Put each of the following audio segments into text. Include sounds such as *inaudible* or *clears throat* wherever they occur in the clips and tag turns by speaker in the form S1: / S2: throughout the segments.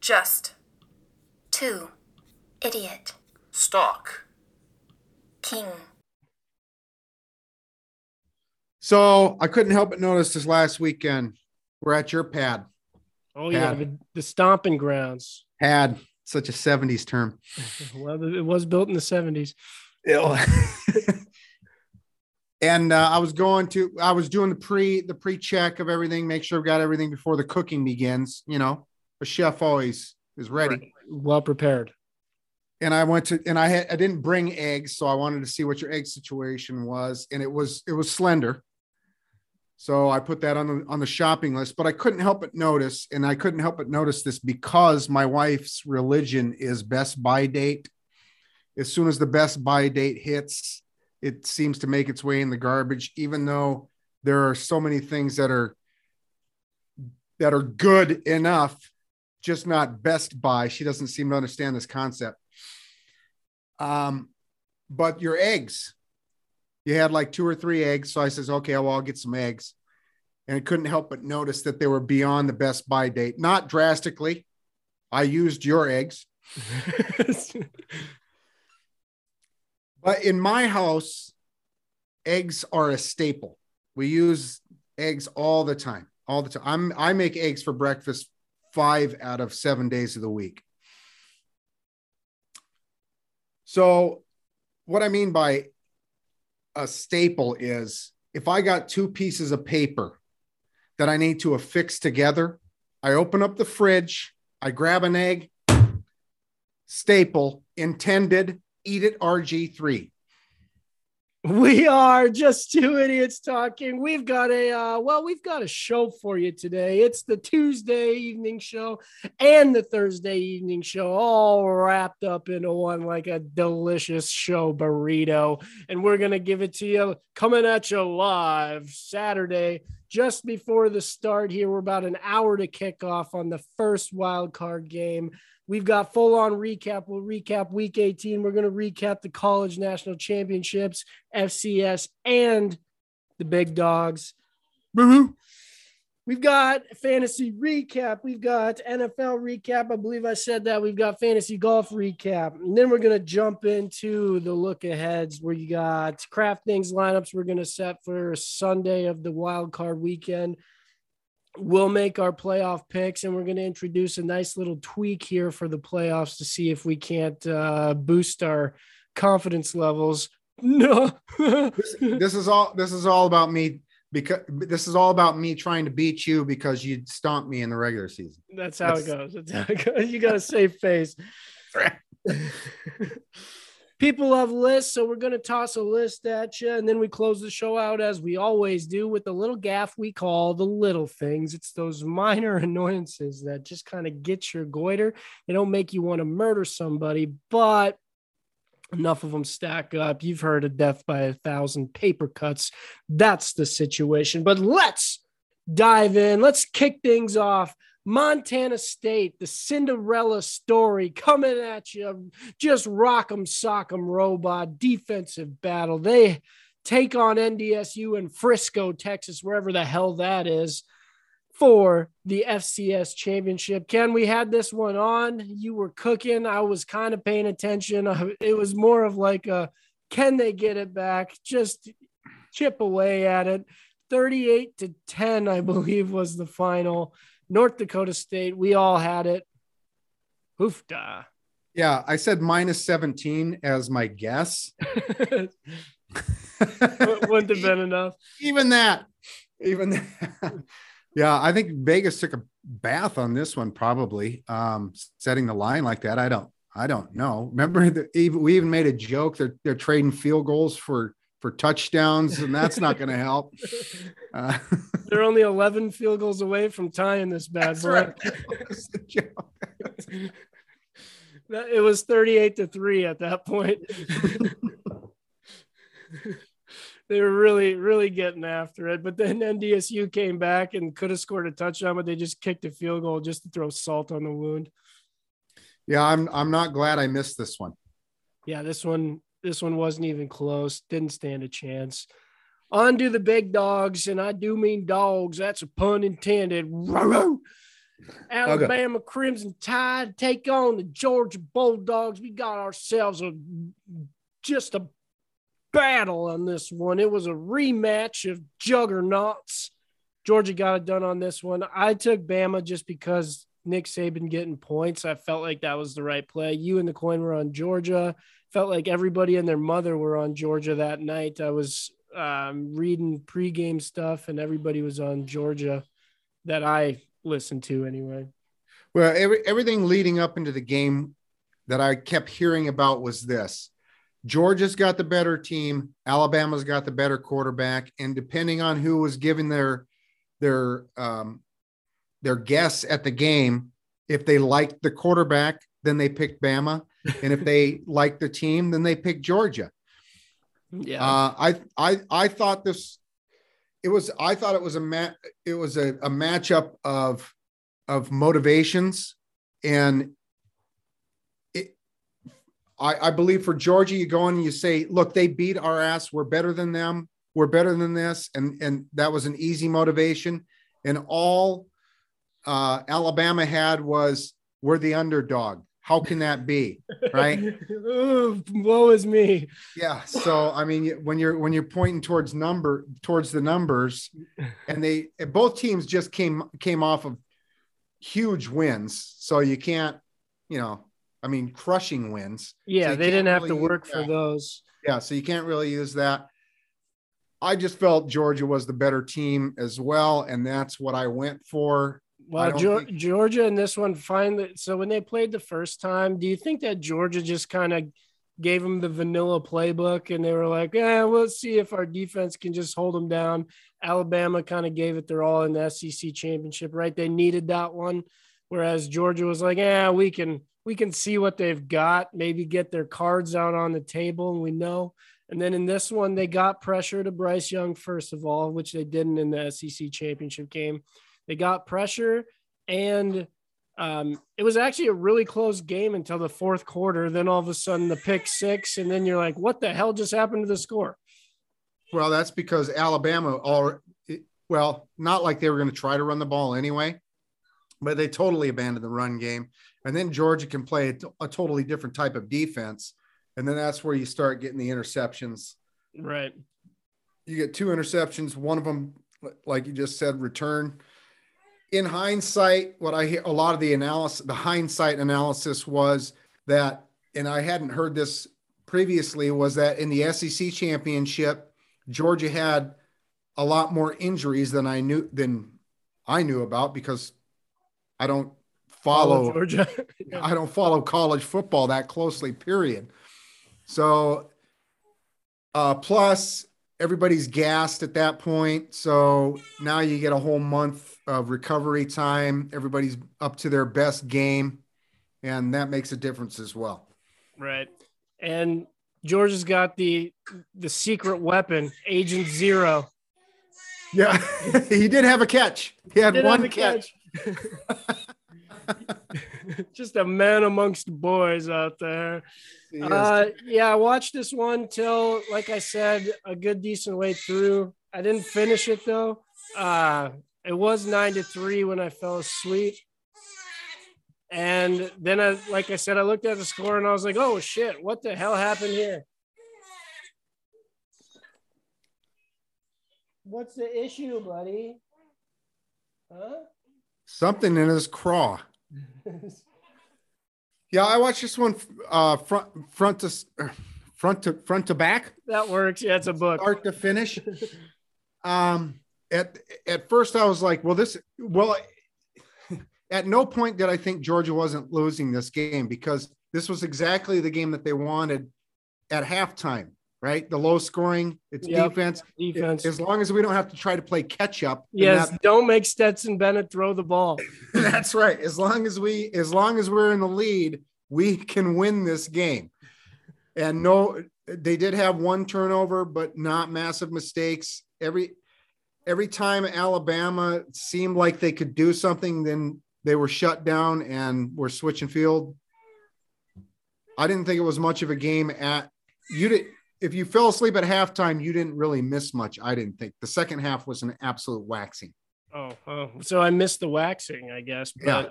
S1: Just. 2. Idiot.
S2: Stock.
S1: King.
S3: So I couldn't help but notice this last weekend. We're at your pad.
S4: Oh yeah,
S3: Pad.
S4: the, the stomping grounds.
S3: Pad, such a 70s term. *laughs*
S4: Well, it was built in the seventies. *laughs*
S3: and uh, I was going to, I was doing the pre, the pre-check of everything, make sure I've got everything before the cooking begins. You know, a chef always is ready.
S4: Well prepared.
S3: And I went to, and I had, I didn't bring eggs, so I wanted to see what your egg situation was, and it was, it was slender. So I put that on the on the shopping list, but I couldn't help but notice, and I couldn't help but notice this because my wife's religion is best buy date. As soon as the best buy date hits, it seems to make its way in the garbage, even though there are so many things that are that are good enough, just not best buy. She doesn't seem to understand this concept. Um, but your eggs, you had like two or three eggs. So I says, okay, well, I'll get some eggs. And I couldn't help but notice that they were beyond the best buy date. Not drastically. I used your eggs. *laughs* But in my house, eggs are a staple. We use eggs all the time, all the time. I'm I make eggs for breakfast five out of seven days of the week. So, what I mean by a staple is if I got two pieces of paper that I need to affix together, I open up the fridge, I grab an egg, staple intended, eat it RG3.
S4: We are just two idiots talking. We've got a uh, well, we've got a show for you today. It's the Tuesday evening show and the Thursday evening show, all wrapped up into one like a delicious show burrito. And we're gonna give it to you coming at you live Saturday, just before the start. Here, we're about an hour to kick off on the first wild card game. We've got full on recap. We'll recap week 18. We're going to recap the college national championships, FCS, and the big dogs. We've got fantasy recap. We've got NFL recap. I believe I said that. We've got fantasy golf recap. And then we're going to jump into the look aheads where you got DraftKings lineups we're going to set for Sunday of the wild card weekend we'll make our playoff picks and we're going to introduce a nice little tweak here for the playoffs to see if we can't uh, boost our confidence levels. *laughs* No,
S3: this, this is all this is all about me because this is all about me trying to beat you because you stomped me in the regular season.
S4: That's how That's... it goes. That's how it goes. You got a safe face. *laughs* *laughs* People love lists, so we're going to toss a list at you. And then we close the show out as we always do with the little gaff we call the little things. It's those minor *laughs* annoyances that just kind of get your goiter. They don't make you want to murder somebody, but enough of them stack up. You've heard of death by a thousand paper cuts. That's the situation. But let's dive in. Let's kick things off Montana State, the Cinderella story coming at you. Just rock 'em, sock 'em, robot defensive battle. They take on NDSU in Frisco, Texas, wherever the hell that is, for the FCS championship. Ken, we had this one on. You were cooking. I was kind of paying attention. *laughs* It was more of like a can they get it back? Just chip away at it. 38 to 10, I believe, was the final. North Dakota State, we all had it. Hoofda.
S3: Yeah, I said minus 17 as my guess. *laughs* *laughs*
S4: Wouldn't have been enough.
S3: Even that. Even that. *laughs* yeah, I think Vegas took a bath on this one, probably. Um, setting the line like that. I don't I don't know. Remember that even we even made a joke. They're they're trading field goals for for touchdowns, and that's not going *laughs* to help. Uh, *laughs*
S4: They're only 11 field goals away from tying this bad boy. Right. *laughs* it was 38 to 3 at that point. they were really, really getting after it. But then NDSU came back and could have scored a touchdown, but they just kicked a field goal just to throw salt on the wound.
S3: Yeah, I'm I'm not glad I missed this one.
S4: Yeah, this one this one wasn't even close. Didn't stand a chance. On to the big dogs, and I do mean dogs. That's a pun intended. Alabama Crimson Tide take on the Georgia Bulldogs. We got ourselves a just a battle on this one. It was a rematch of juggernauts. Georgia got it done on this one. I took Bama just because Nick Saban getting points. I felt like that was the right play. You and the coin were on Georgia. Felt like everybody and their mother were on Georgia that night. I was um, reading pregame stuff, and everybody was on Georgia that I listened to anyway.
S3: Well, every, everything leading up into the game that I kept hearing about was this Georgia's got the better team, Alabama's got the better quarterback, and depending on who was giving their their um, their guess at the game, if they liked the quarterback, then they picked Bama, and if they like the team, then they pick Georgia.
S4: Yeah,
S3: Uh, I I I thought this it was I thought it was a mat it was a, a matchup of of motivations and it I, I believe for Georgia you go in and you say look they beat our ass. We're better than them. We're better than this. And and that was an easy motivation. And all uh, Alabama had was we're the underdog how can that be right *laughs*
S4: Ooh, woe is me.
S3: yeah. So I mean, when you're when you're pointing towards number towards the numbers, and they both teams just came came off of huge wins, so you can't, you know, I mean, crushing wins.
S4: Yeah,
S3: you
S4: they didn't have to work for those.
S3: Yeah, so you can't really use that. I just felt Georgia was the better team as well, and that's what I went for.
S4: Well,
S3: think-
S4: Georgia in this one finally. So when they played the first time, do you think that Georgia just kind of gave them the vanilla playbook and they were like, "Yeah, we'll see if our defense can just hold them down." Alabama kind of gave it their all in the SEC championship, right? They needed that one, whereas Georgia was like, "Yeah, we can we can see what they've got, maybe get their cards out on the table, and we know." And then in this one, they got pressure to Bryce Young first of all, which they didn't in the SEC championship game. They got pressure, and um, it was actually a really close game until the fourth quarter. Then all of a sudden, the pick six, and then you're like, "What the hell just happened to the score?"
S3: Well, that's because Alabama all well, not like they were going to try to run the ball anyway, but they totally abandoned the run game. And then Georgia can play a totally different type of defense. And then that's where you start getting the interceptions.
S4: Right.
S3: You get two interceptions, one of them, like you just said, return. In hindsight, what I hear a lot of the analysis, the hindsight analysis was that, and I hadn't heard this previously, was that in the SEC championship, Georgia had a lot more injuries than I knew than I knew about because I don't follow
S4: Georgia. *laughs* *laughs*
S3: I don't follow college football that closely, period. So uh plus everybody's gassed at that point. So now you get a whole month of recovery time. Everybody's up to their best game, and that makes a difference as well.
S4: right. And Georgia's got the the secret weapon, Agent Zero.
S3: Yeah, *laughs* he did have a catch. He had one
S4: a
S3: catch. *laughs* *laughs*
S4: Just a man amongst boys out there. Uh, yeah, I watched this one till, like I said, a good decent way through. I didn't finish it though. Uh, it was nine to three when I fell asleep. And then, I, like I said, I looked at the score and I was like, "Oh shit, what the hell happened here?" What's the issue, buddy? Huh?
S3: Something in his craw. Yeah, I watched this one uh, front front to front to front to back.
S4: that works. Yeah, it's a book.
S3: start to finish. Um, at at first, I was like, "Well, this well." At no point did I think Georgia wasn't losing this game because this was exactly the game that they wanted at halftime. Right, the low scoring, it's
S4: Yep.
S3: defense.
S4: Defense.
S3: As long as we don't have to try to play catch up.
S4: Yes,
S3: that-
S4: don't make Stetson Bennett throw the ball. *laughs*
S3: that's right. As long as we, as long as we're in the lead, we can win this game. And no, they did have one turnover, but not massive mistakes. Every every time Alabama seemed like they could do something, then they were shut down and were switching field. I didn't think it was much of a game at you did if you fell asleep at halftime, you didn't really miss much. I didn't think the second half was an absolute waxing.
S4: Oh, oh, so I missed the waxing, I guess. But
S3: Yeah.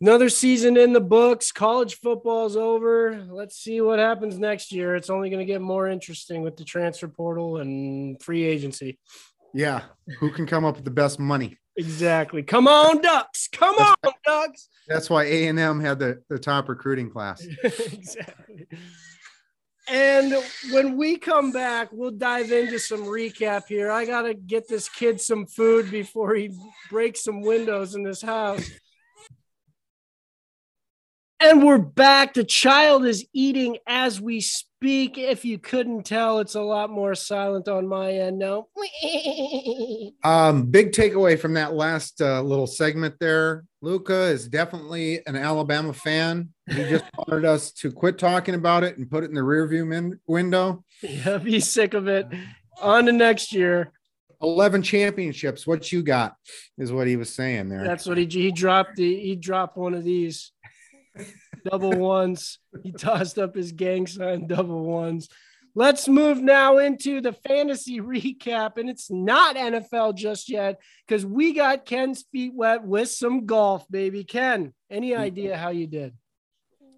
S4: another season in the books. College football's over. Let's see what happens next year. It's only going to get more interesting with the transfer portal and free agency.
S3: Yeah. Who can come up with the best money?
S4: Exactly. Come on, Ducks. Come on, Ducks.
S3: That's why A and M had the, the top recruiting class. *laughs*
S4: exactly. And when we come back, we'll dive into some recap here. I got to get this kid some food before he breaks some windows in this house. And we're back. The child is eating as we speak. If you couldn't tell, it's a lot more silent on my end now. *laughs*
S3: Um, big takeaway from that last uh, little segment there. Luca is definitely an Alabama fan. He just *laughs* wanted us to quit talking about it and put it in the rearview min- window.
S4: yeah, be sick of it. On to next year.
S3: 11 championships. What you got is what he was saying there.
S4: That's what he he dropped. The, he dropped one of these double ones. He tossed up his gang sign double ones. Let's move now into the fantasy recap, and it's not NFL just yet because we got Ken's feet wet with some golf, baby. Ken, any idea how you did?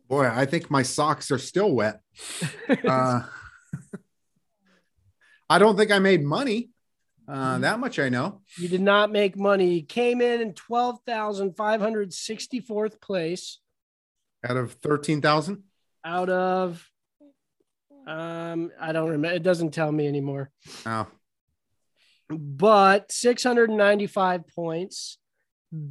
S3: Boy, I think my socks are still wet. *laughs* Uh, I don't think I made money. Uh, that much I know.
S4: You did not make money. Came in in 12,564th place
S3: Out of 13,000.
S4: out of, um, I don't remember. It doesn't tell me anymore.
S3: Oh,
S4: but 695 points.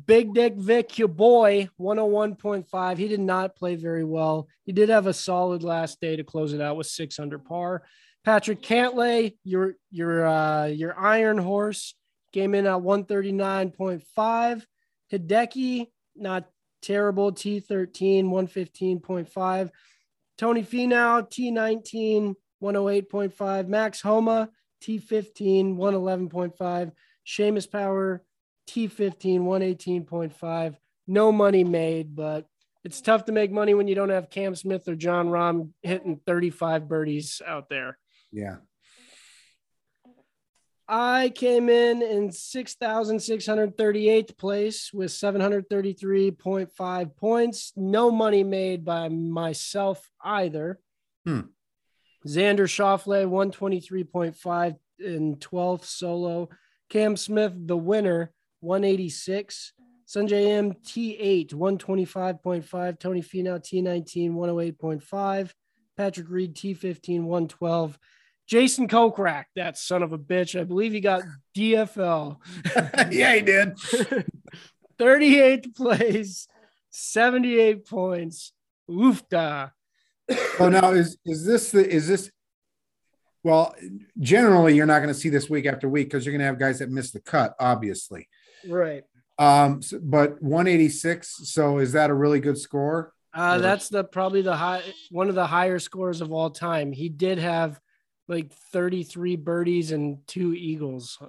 S4: Big Dick Vic, your boy, 101.5. He did not play very well. He did have a solid last day to close it out with six under par. Patrick Cantlay, your your uh, your Iron Horse, came in at 139.5. Hideki, not terrible, T13, 115.5. Tony Finau, T19, 108.5. Max Homa, T15, 111.5. Seamus Power, T15, 118.5. No money made, but it's tough to make money when you don't have Cam Smith or Jon Rahm hitting 35 birdies out there.
S3: yeah.
S4: I came in in 6,638th place with 733.5 points. No money made by myself either.
S3: Hmm.
S4: Xander Schauffele, 123.5 in 12th solo. Cam Smith, the winner, 186. Sungjae Im, T8, 125.5. Tony Finau, T19, 108.5. Patrick Reed, T15, 112. Jason Kokrak, that son of a bitch. I believe he got DFL. *laughs*
S3: yeah, he did. *laughs*
S4: 38th place, 78 points. Oofda.
S3: Oh, now is is this the is this? Well, generally, you're not going to see this week after week because you're going to have guys that miss the cut, obviously.
S4: Right.
S3: Um, so- but 186. So is that a really good score?
S4: Uh,
S3: Or-
S4: that's the probably the high one of the higher scores of all time. He did have like 33 birdies and two eagles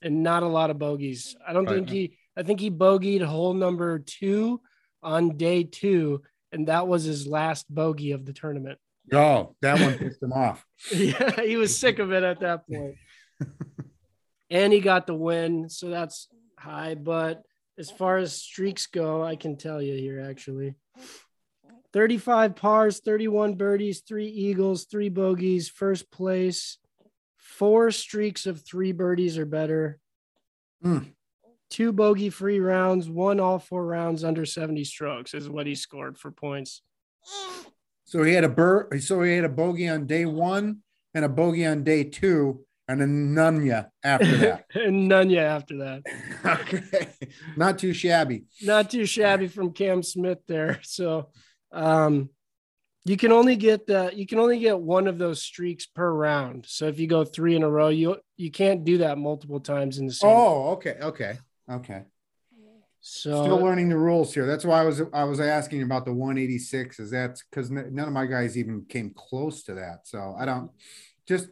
S4: and not a lot of bogeys. I don't
S3: Right.
S4: think he I think he bogeyed hole number two on day two, and that was his last bogey of the tournament.
S3: Oh, that one pissed him off. *laughs*
S4: yeah, he was sick of it at that point. *laughs* and he got the win, so that's high. But as far as streaks go, I can tell you here actually 35 pars, 31 birdies, three eagles, three bogeys, first place, four streaks of three birdies or better,
S3: Hmm.
S4: two bogey free rounds, one all four rounds under 70 strokes is what he scored for points.
S3: So he had a bur. So he had a bogey on day one and a bogey on day two, and a none ya *laughs* after that.
S4: and none yet after that.
S3: okay, not too shabby.
S4: not too shabby from Cam Smith there. So um you can only get the you can only get one of those streaks per round. So if you go three in a row, you you can't do that multiple times in the same.
S3: Oh, okay, okay, okay.
S4: so
S3: Still learning the rules here. That's why I was I was asking about the 186. Is that because none of my guys even came close to that? So I don't just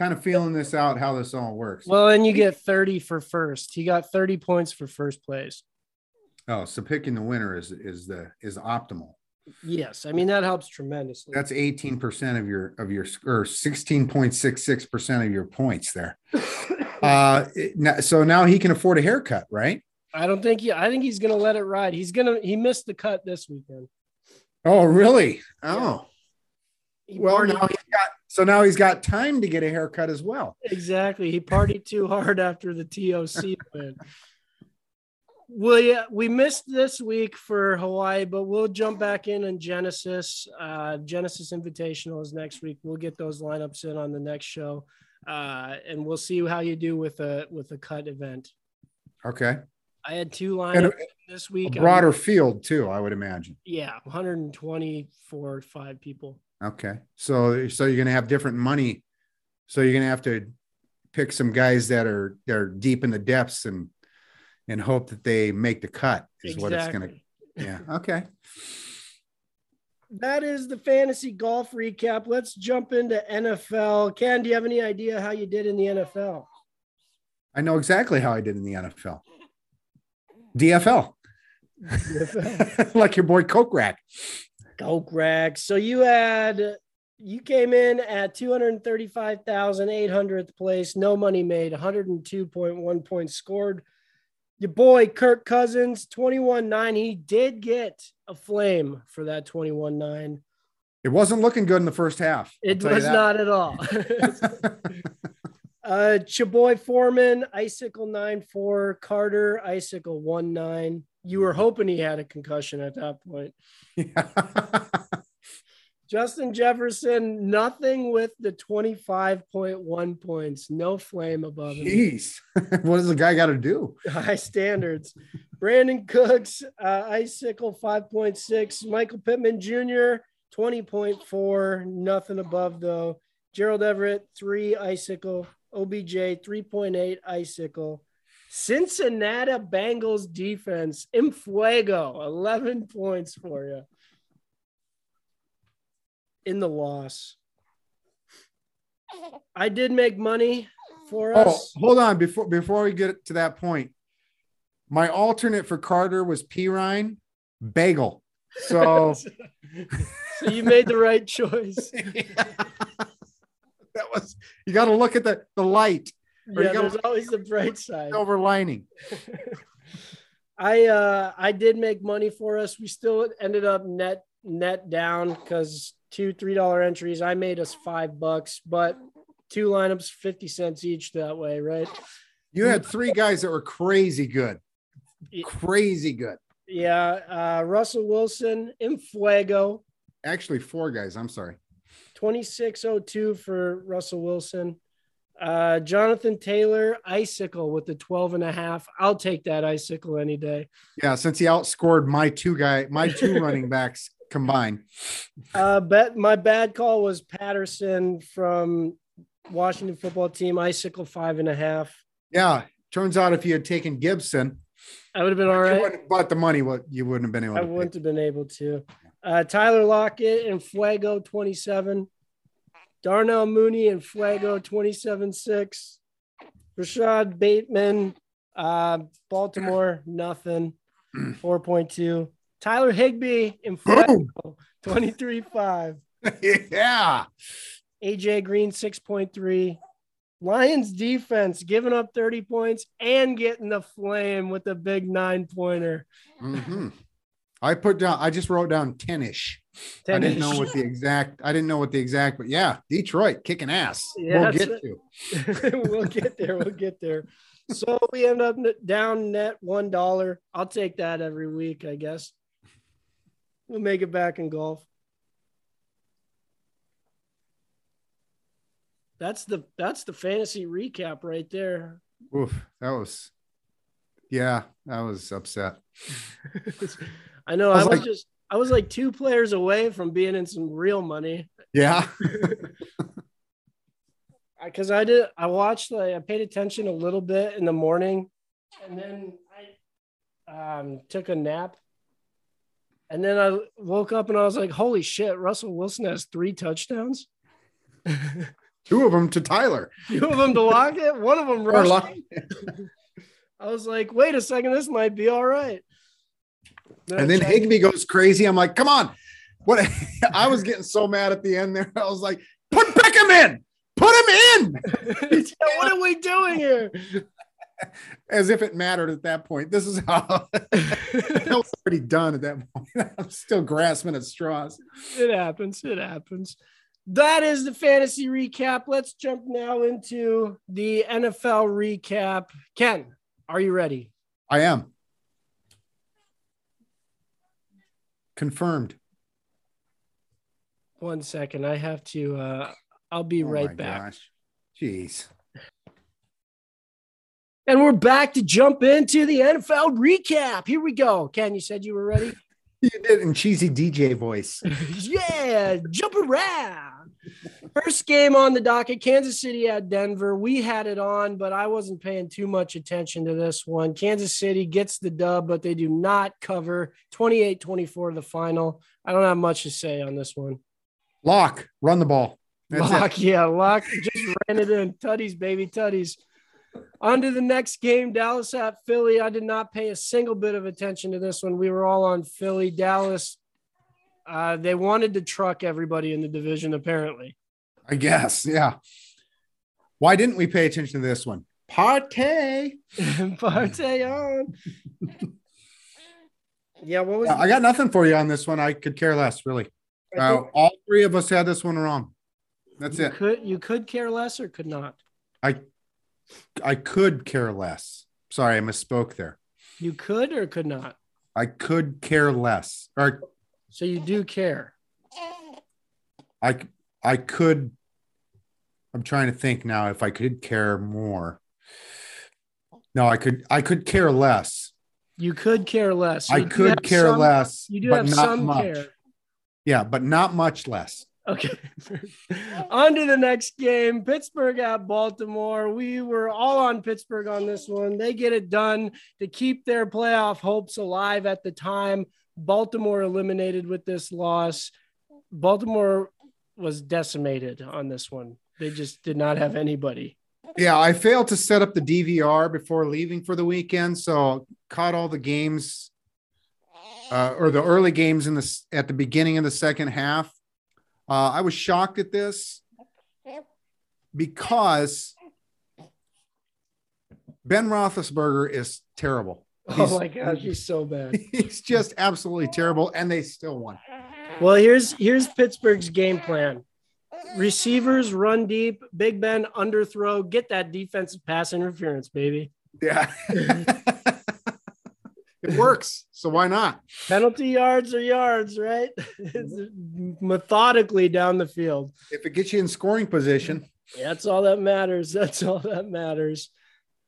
S3: kind of feeling this out how this all works.
S4: well, and you get 30 for first. He got 30 points for first place.
S3: oh, so picking the winner is is the is optimal.
S4: Yes, I mean that helps tremendously.
S3: That's 18% of your of your or 16.66% of your points there. *laughs* Uh, so now he can afford a haircut, right?
S4: I don't think he. I think he's gonna let it ride. He's gonna. He missed the cut this weekend.
S3: Oh, really? Oh,
S4: He
S3: well,
S4: partied-
S3: now he's got so now he's got time to get a haircut as well.
S4: exactly. He partied too hard after the TOC *laughs* win. Well, yeah, we missed this week for Hawaii, but we'll jump back in on Genesis. Uh, Genesis Invitational is next week. We'll get those lineups in on the next show, uh, and we'll see how you do with a with a cut event.
S3: Okay,
S4: I had two lineups this
S3: a
S4: week.
S3: broader field too, I would imagine.
S4: yeah, 124 five people.
S3: Okay, so so you're gonna have different money, so you're gonna have to pick some guys that are they're deep in the depths and and hope that they make the cut is what it's gonna. Yeah. Okay.
S4: That is the fantasy golf recap. Let's jump into NFL. Ken, do you have any idea how you did in the NFL?
S3: I know exactly how I did in the NFL. DFL, *laughs* like your boy Kokrak.
S4: Go, Greg. So you had you came in at 235,800th place, no money made, 102.1 points scored. Your boy Kirk Cousins, 21-9. He did get a flame for that 21-9.
S3: It wasn't looking good in the first half. I'll
S4: It was not at all. *laughs* *laughs* Uh, Chaboy Foreman, Icicle 9 4, Carter, Icicle 1 9. You were hoping he had a concussion at that point. *laughs*
S3: Yeah.
S4: Justin Jefferson, nothing with the 25.1 points, no flame above him.
S3: Jeez, *laughs* what does the guy got to do?
S4: High standards. Brandin Cooks, uh, Icicle 5.6, Michael Pittman Jr., 20.4, nothing above though. Gerald Everett, three Icicle, OBJ, 3.8 Icicle. Cincinnati Bengals defense, Infuego, 11 points for you in the loss. I did make money for
S3: Oh,
S4: us.
S3: hold on before before we get to that point. My alternate for Carter was P Ryan Bagel. So *laughs*
S4: so you made the right choice. *laughs*
S3: that was you got to look at the the light
S4: Yeah, there's always the bright side.
S3: silver lining. *laughs*
S4: I uh I did make money for us. We still ended up net net down because two three dollar entries. I made us five bucks, but two lineups, 50 cents each that way, right?
S3: You had three guys that were crazy good, crazy good.
S4: Yeah. Uh Russell Wilson, Infuego,
S3: Actually, four guys. I'm sorry.
S4: 2602 for Russell Wilson. Uh, Jonathan Taylor, Icicle with the 12 and a half. I'll take that Icicle any day.
S3: Yeah, since he outscored my two guy, my two *laughs* running backs combined.
S4: Uh, bet my bad call was Patterson from Washington football team, Icicle five and a half.
S3: Yeah, turns out if you had taken Gibson,
S4: I would have been all right.
S3: but the money, what you wouldn't have been able
S4: I
S3: to.
S4: wouldn't have been able to. Uh, Tyler Lockett and Fuego 27. Darnell Mooney and Fuego 27 6. Rashod Bateman, uh, Baltimore, nothing. *clears throat* 4.2. Tyler Higbee in Fuego 23 5. *laughs*
S3: yeah.
S4: AJ Green 6.3. Lions defense giving up 30 points and getting the flame with a big nine pointer.
S3: Mhm. I put down. I just wrote down ten ish. I didn't know what the exact. I didn't know what the exact, but yeah, Detroit kicking ass.
S4: Yeah,
S3: we'll get to. *laughs*
S4: we'll get there. We'll get there. So we end up down net one dollar. I'll take that every week, I guess. We'll make it back in golf. That's the that's the fantasy recap right there.
S3: Oof, that was. Yeah, I was upset. *laughs*
S4: I know
S3: I
S4: I
S3: was
S4: was
S3: like-
S4: just I was like two players away from being in some real money.
S3: Yeah. *laughs*
S4: because I did I watched like I paid attention a little bit in the morning and then I um took a nap and then I woke up and I was like holy shit Russell Wilson has three touchdowns *laughs*
S3: Two of them to Tyler. *laughs*
S4: two of them to Lockett one of them
S3: Lock- *laughs*
S4: I was like wait a second this might be all right
S3: And then Higbee goes crazy. I'm like, come on. What? I was getting so mad at the end there. I was like, put Beckham in. Put him in
S4: what are we doing here? *laughs*
S3: as if it mattered at that point. This is how *laughs* that was already done at that point. *laughs* I'm still grasping at straws.
S4: It happens. It happens. That is the fantasy recap. Let's jump now into the NFL recap. Ken, are you ready?
S3: I am. Confirmed.
S4: One second. I have to uh I'll be
S3: Oh
S4: right
S3: my
S4: back.
S3: gosh. Jeez.
S4: And we're back to jump into the NFL recap. Here we go. Ken, you said you were ready? *laughs*
S3: You did in cheesy DJ voice. *laughs*
S4: yeah, jump around. First game on the docket Kansas City at Denver. We had it on, but I wasn't paying too much attention to this one. Kansas City gets the dub, but they do not cover 28 24 the final. I don't have much to say on this one.
S3: Lock, run the ball. That's
S4: Lock,
S3: it.
S4: yeah, Lock just *laughs* ran it in. Tutties, baby, tutties. On to the next game, Dallas at Philly. I did not pay a single bit of attention to this one. We were all on Philly. Dallas, uh, they wanted to truck everybody in the division, apparently.
S3: I guess. Yeah. Why didn't we pay attention to this one? Partay. *laughs*
S4: Partay on. *laughs* yeah, what was
S3: I got nothing for you on this one. I could care less, really. Uh, all three of us had this one wrong. That's
S4: you
S3: it.
S4: Could you could care less or could not?
S3: I I could care less. Sorry, I misspoke there.
S4: You could or could not.
S3: I could care less. Or
S4: So you do care.
S3: I I could I'm trying to think now if I could care more. No, I could I could care less.
S4: You could care less. So
S3: I could care
S4: some-
S3: less,
S4: You do
S3: but
S4: have
S3: not
S4: some
S3: much.
S4: care.
S3: Yeah, but not much less.
S4: Okay. on to the next game Pittsburgh at Baltimore. We were all on Pittsburgh on this one. They get it done to keep their playoff hopes alive at the time. Baltimore eliminated with this loss. Baltimore was decimated on this one. They just did not have anybody.
S3: Yeah, I failed to set up the DVR before leaving for the weekend, so caught all the games uh, or the early games in the at the beginning of the second half. Uh, I was shocked at this because Ben Roethlisberger is terrible. He's-
S4: oh my gosh, he's so bad. *laughs*
S3: He's just absolutely terrible, and they still won.
S4: Well, here's here's Pittsburgh's game plan. Receivers run deep, Big Ben underthrow, get that defensive pass interference, baby.
S3: Yeah, *laughs* *laughs* it works. So why not?
S4: Penalty yards are yards, right? *laughs* It's methodically down the field.
S3: If it gets you in scoring position,
S4: That's all that matters. *laughs* That's all that matters.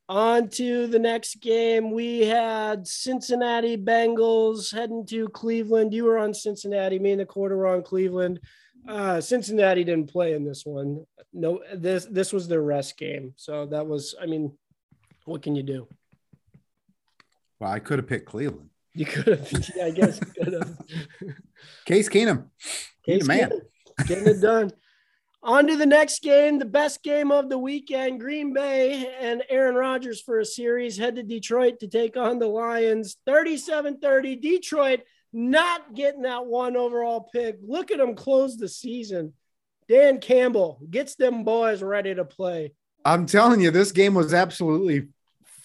S4: On to the next game. We had Cincinnati Bengals heading to Cleveland. You were on Cincinnati. Me and the quarter were on Cleveland. Uh, Cincinnati didn't play in this one. No, this this was their rest game. So that was, I mean, what can you do?
S3: Well, I could have picked Cleveland.
S4: You could have, *laughs* yeah, I guess you could have. *laughs*
S3: Case Keenum. A man.
S4: Getting it done. *laughs* On to the next game, the best game of the weekend. Green Bay and Aaron Rodgers for a series head to Detroit to take on the Lions. 37 30. Detroit not getting that one overall pick. Look at them close the season. Dan Campbell gets them boys ready to play.
S3: I'm telling you, this game was absolutely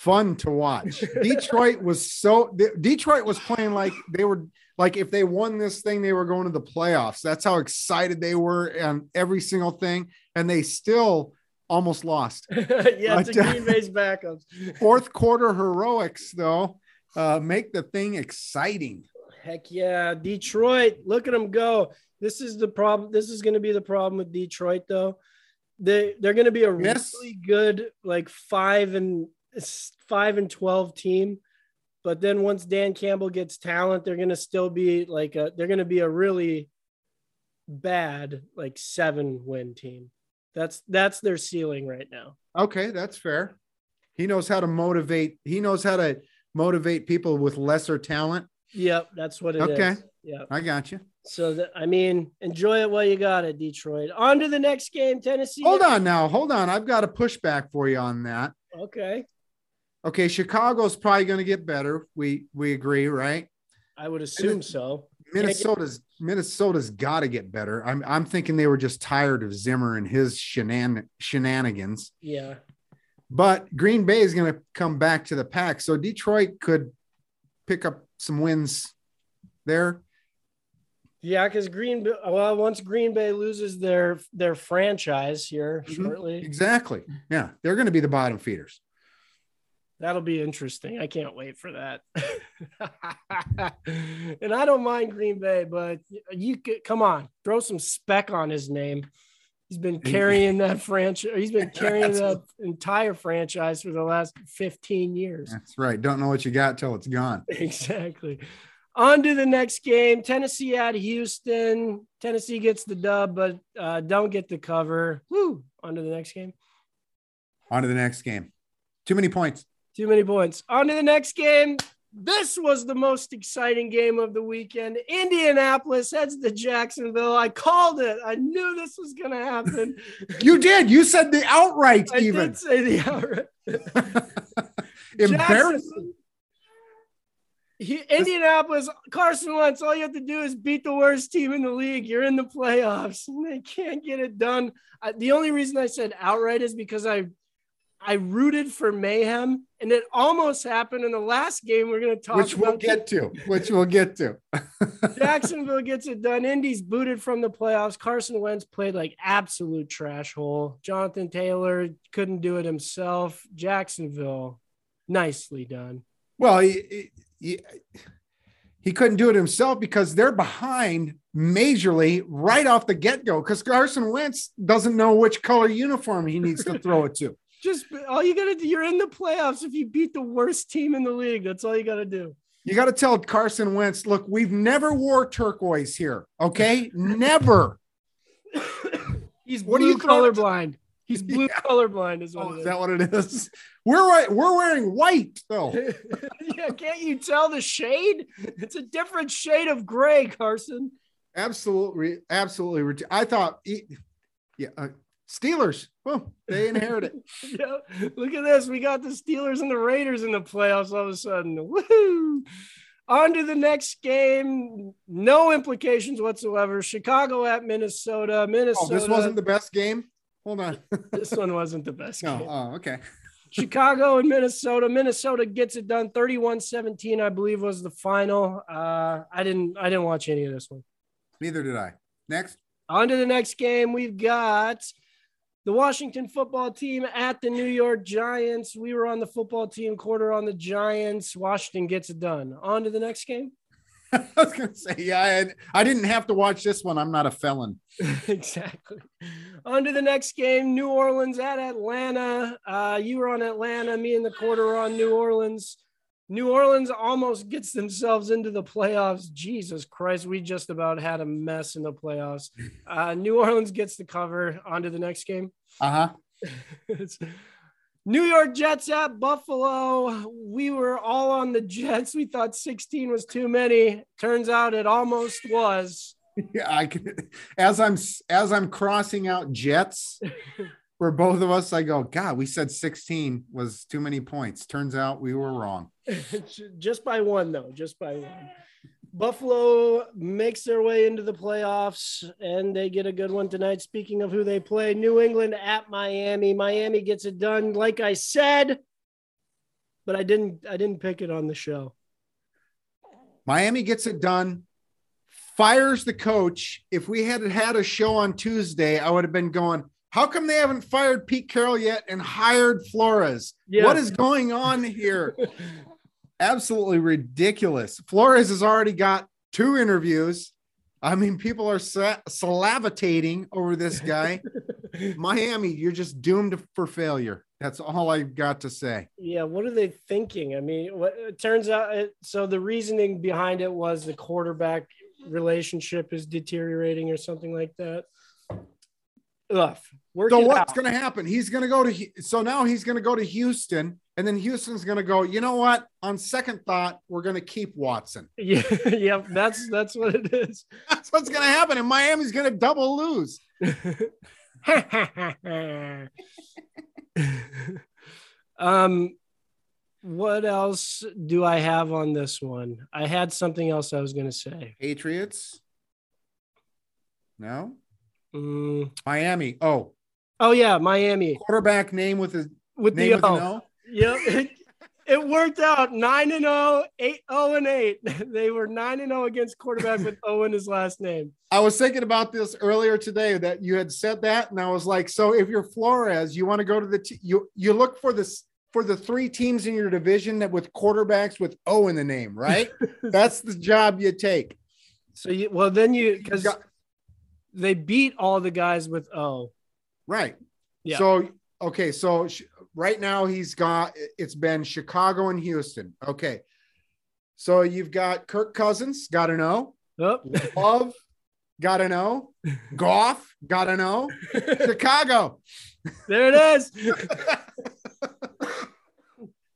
S3: fun to watch. *laughs* Detroit was so Detroit was playing like they were like if they won this thing, they were going to the playoffs. That's how excited they were on every single thing, and they still almost lost. *laughs*
S4: yeah,
S3: But,
S4: to Green Bay's backups. *laughs*
S3: Fourth quarter heroics, though, uh, make the thing exciting.
S4: Heck yeah, Detroit! Look at them go. This is the problem. This is going to be the problem with Detroit, though. They they're going to be a
S3: Yes.
S4: really good like five and five and twelve team, but then once Dan Campbell gets talent, they're going to still be like a they're going to be a really bad like seven win team. That's that's their ceiling right now.
S3: Okay, that's fair. He knows how to motivate. He knows how to motivate people with lesser talent.
S4: Yep, that's what it is.
S3: Okay.
S4: Yeah.
S3: I got you.
S4: So that I mean, enjoy it while you got it, Detroit. On to the next game, Tennessee.
S3: Hold on now. Hold on. I've got a pushback for you on that.
S4: Okay.
S3: Okay, Chicago's probably going to get better. We we agree, right?
S4: I would assume so.
S3: Minnesota's Minnesota's got to get better. I'm I'm thinking they were just tired of Zimmer and his shenan- shenanigans.
S4: Yeah.
S3: But Green Bay is going to come back to the pack, so Detroit could pick up some wins there.
S4: Yeah, because Green Bay, well, once Green Bay loses their their franchise here
S3: Mhm.
S4: shortly,
S3: Exactly. Yeah, they're going to be the bottom feeders.
S4: That'll be interesting. I can't wait for that. *laughs* and I don't mind Green Bay, but you could come on, throw some spec on his name. He's been *laughs* carrying that franchise. He's been *laughs* carrying that entire franchise for the last 15 years.
S3: That's right. Don't know what you got till it's gone.
S4: Exactly. On to the next game. Tennessee at Houston. Tennessee gets the dub, but uh, don't get the cover. Woo. On to the next game.
S3: On to the next game. Too many points.
S4: Too many points. On to the next game. This was the most exciting game of the weekend. Indianapolis heads to Jacksonville. I called it. I knew this was going to happen. *laughs*
S3: You did. You said the outright even.
S4: I
S3: even.
S4: did say the outright. *laughs*
S3: Embarrassing.
S4: He, Indianapolis, Carson Wentz, all you have to do is beat the worst team in the league. You're in the playoffs. And they can't get it done. I, the only reason I said outright is because I I rooted for mayhem, and it almost happened in the last game we're going to talk
S3: Which we'll get to. Which we'll get to. *laughs*
S4: Jacksonville gets it done. Indy's booted from the playoffs. Carson Wentz played like absolute trash hole. Jonathan Taylor couldn't do it himself. Jacksonville, nicely done.
S3: Well, he, he, he couldn't do it himself because they're behind majorly right off the get go because Carson Wentz doesn't know which color uniform he needs to throw it to. *laughs*
S4: Just all you gotta do, you're in the playoffs if you beat the worst team in the league. That's all you gotta do.
S3: You got to tell Carson Wentz, look, we've never wore turquoise here. Okay. Never. *coughs*
S4: He's
S3: What are you it to-
S4: colorblind. He's *laughs* blue
S3: Yeah.
S4: colorblind, is what
S3: Oh, is that what it is? *laughs* We're right. We're wearing white though. *laughs*
S4: yeah, can't you tell the shade? It's a different shade of gray, Carson.
S3: Absolutely. Absolutely. I thought, yeah, uh, Steelers. Well, they inherit it. *laughs*
S4: Yeah, look at this. We got the Steelers and the Raiders in the playoffs all of a sudden. Woohoo! On to the next game. No implications whatsoever. Chicago at Minnesota.
S3: Oh,
S4: Minnesota.
S3: this wasn't the best game. Hold on. *laughs*
S4: this one wasn't the best *laughs*
S3: No.
S4: game.
S3: Oh, okay.
S4: Chicago and Minnesota. Minnesota gets it done. 31-17, I believe, was the final. Uh, I didn't I didn't watch any of this one.
S3: Neither did I. Next.
S4: On to the next game. We've got the Washington football team at the New York Giants. We were on the football team, quarter on the Giants. Washington gets it done. On to the next game. *laughs*
S3: I was gonna say, yeah, I, I didn't have to watch this one. I'm not a felon.
S4: exactly. On to the next game. New Orleans at Atlanta. Uh, you were on Atlanta. Me and the quarter on New Orleans. New Orleans almost gets themselves into the playoffs. Jesus Christ, we just about had a mess in the playoffs. Uh, New Orleans gets the cover. On to the next game.
S3: Uh huh. *laughs*
S4: New York Jets at Buffalo. We were all on the Jets. We thought 16 was too many. Turns out it almost was. *laughs*
S3: Yeah, I can. As I'm as I'm crossing out Jets *laughs* for both of us, I go, God, we said 16 was too many points. Turns out we were wrong. *laughs*
S4: just by one, though, just by one. Buffalo makes their way into the playoffs and they get a good one tonight. Speaking of who they play, New England at Miami. Miami gets it done, like I said, but I didn't. I didn't pick it on the show.
S3: Miami gets it done. Fires the coach. If we had had a show on Tuesday, I would have been going. How come they haven't fired Pete Carroll yet and hired Flores?
S4: Yeah.
S3: What is going on here? *laughs* absolutely ridiculous. Flores has already got two interviews. I mean, people are sa- salivating over this guy. *laughs* Miami, you're just doomed for failure. That's all I've got to say.
S4: Yeah, what are they thinking? I mean, what it turns out it, so the reasoning behind it was the quarterback relationship is deteriorating or something like that. Ugh. Work
S3: So what's going to happen? He's going to go to so now he's going to go to Houston, and then Houston's going to go. You know what? On second thought, we're going to keep Watson. *laughs*
S4: Yeah, yeah, that's that's what it is. *laughs*
S3: That's what's going to happen, and Miami's going to double lose. *laughs*
S4: um what else do I have on this one? I had something else I was going to say.
S3: Patriots. No.
S4: Mm,
S3: Miami. Oh,
S4: oh yeah, Miami
S3: quarterback name with his
S4: with
S3: name
S4: the
S3: with
S4: O.
S3: O.
S4: Yep. *laughs* It, worked out 9 and 0, 8 0 and 8. *laughs* They were 9 and 0 against quarterback with O in his last name.
S3: I was thinking about this earlier today that you had said that, and I was like, so if you're Flores, you want to go to the t- you you look for this for the three teams in your division that with quarterbacks with O in the name, right? *laughs* That's the job you take.
S4: So you well then you
S3: You
S4: because they beat all the guys with O.
S3: right.
S4: Yeah.
S3: So okay, so sh- right now he's got it's been Chicago and Houston. Okay. So you've got Kirk Cousins, got to know.
S4: Oh.
S3: Love, got to know. *laughs* Goff, got to know. *laughs* Chicago.
S4: there it is. *laughs*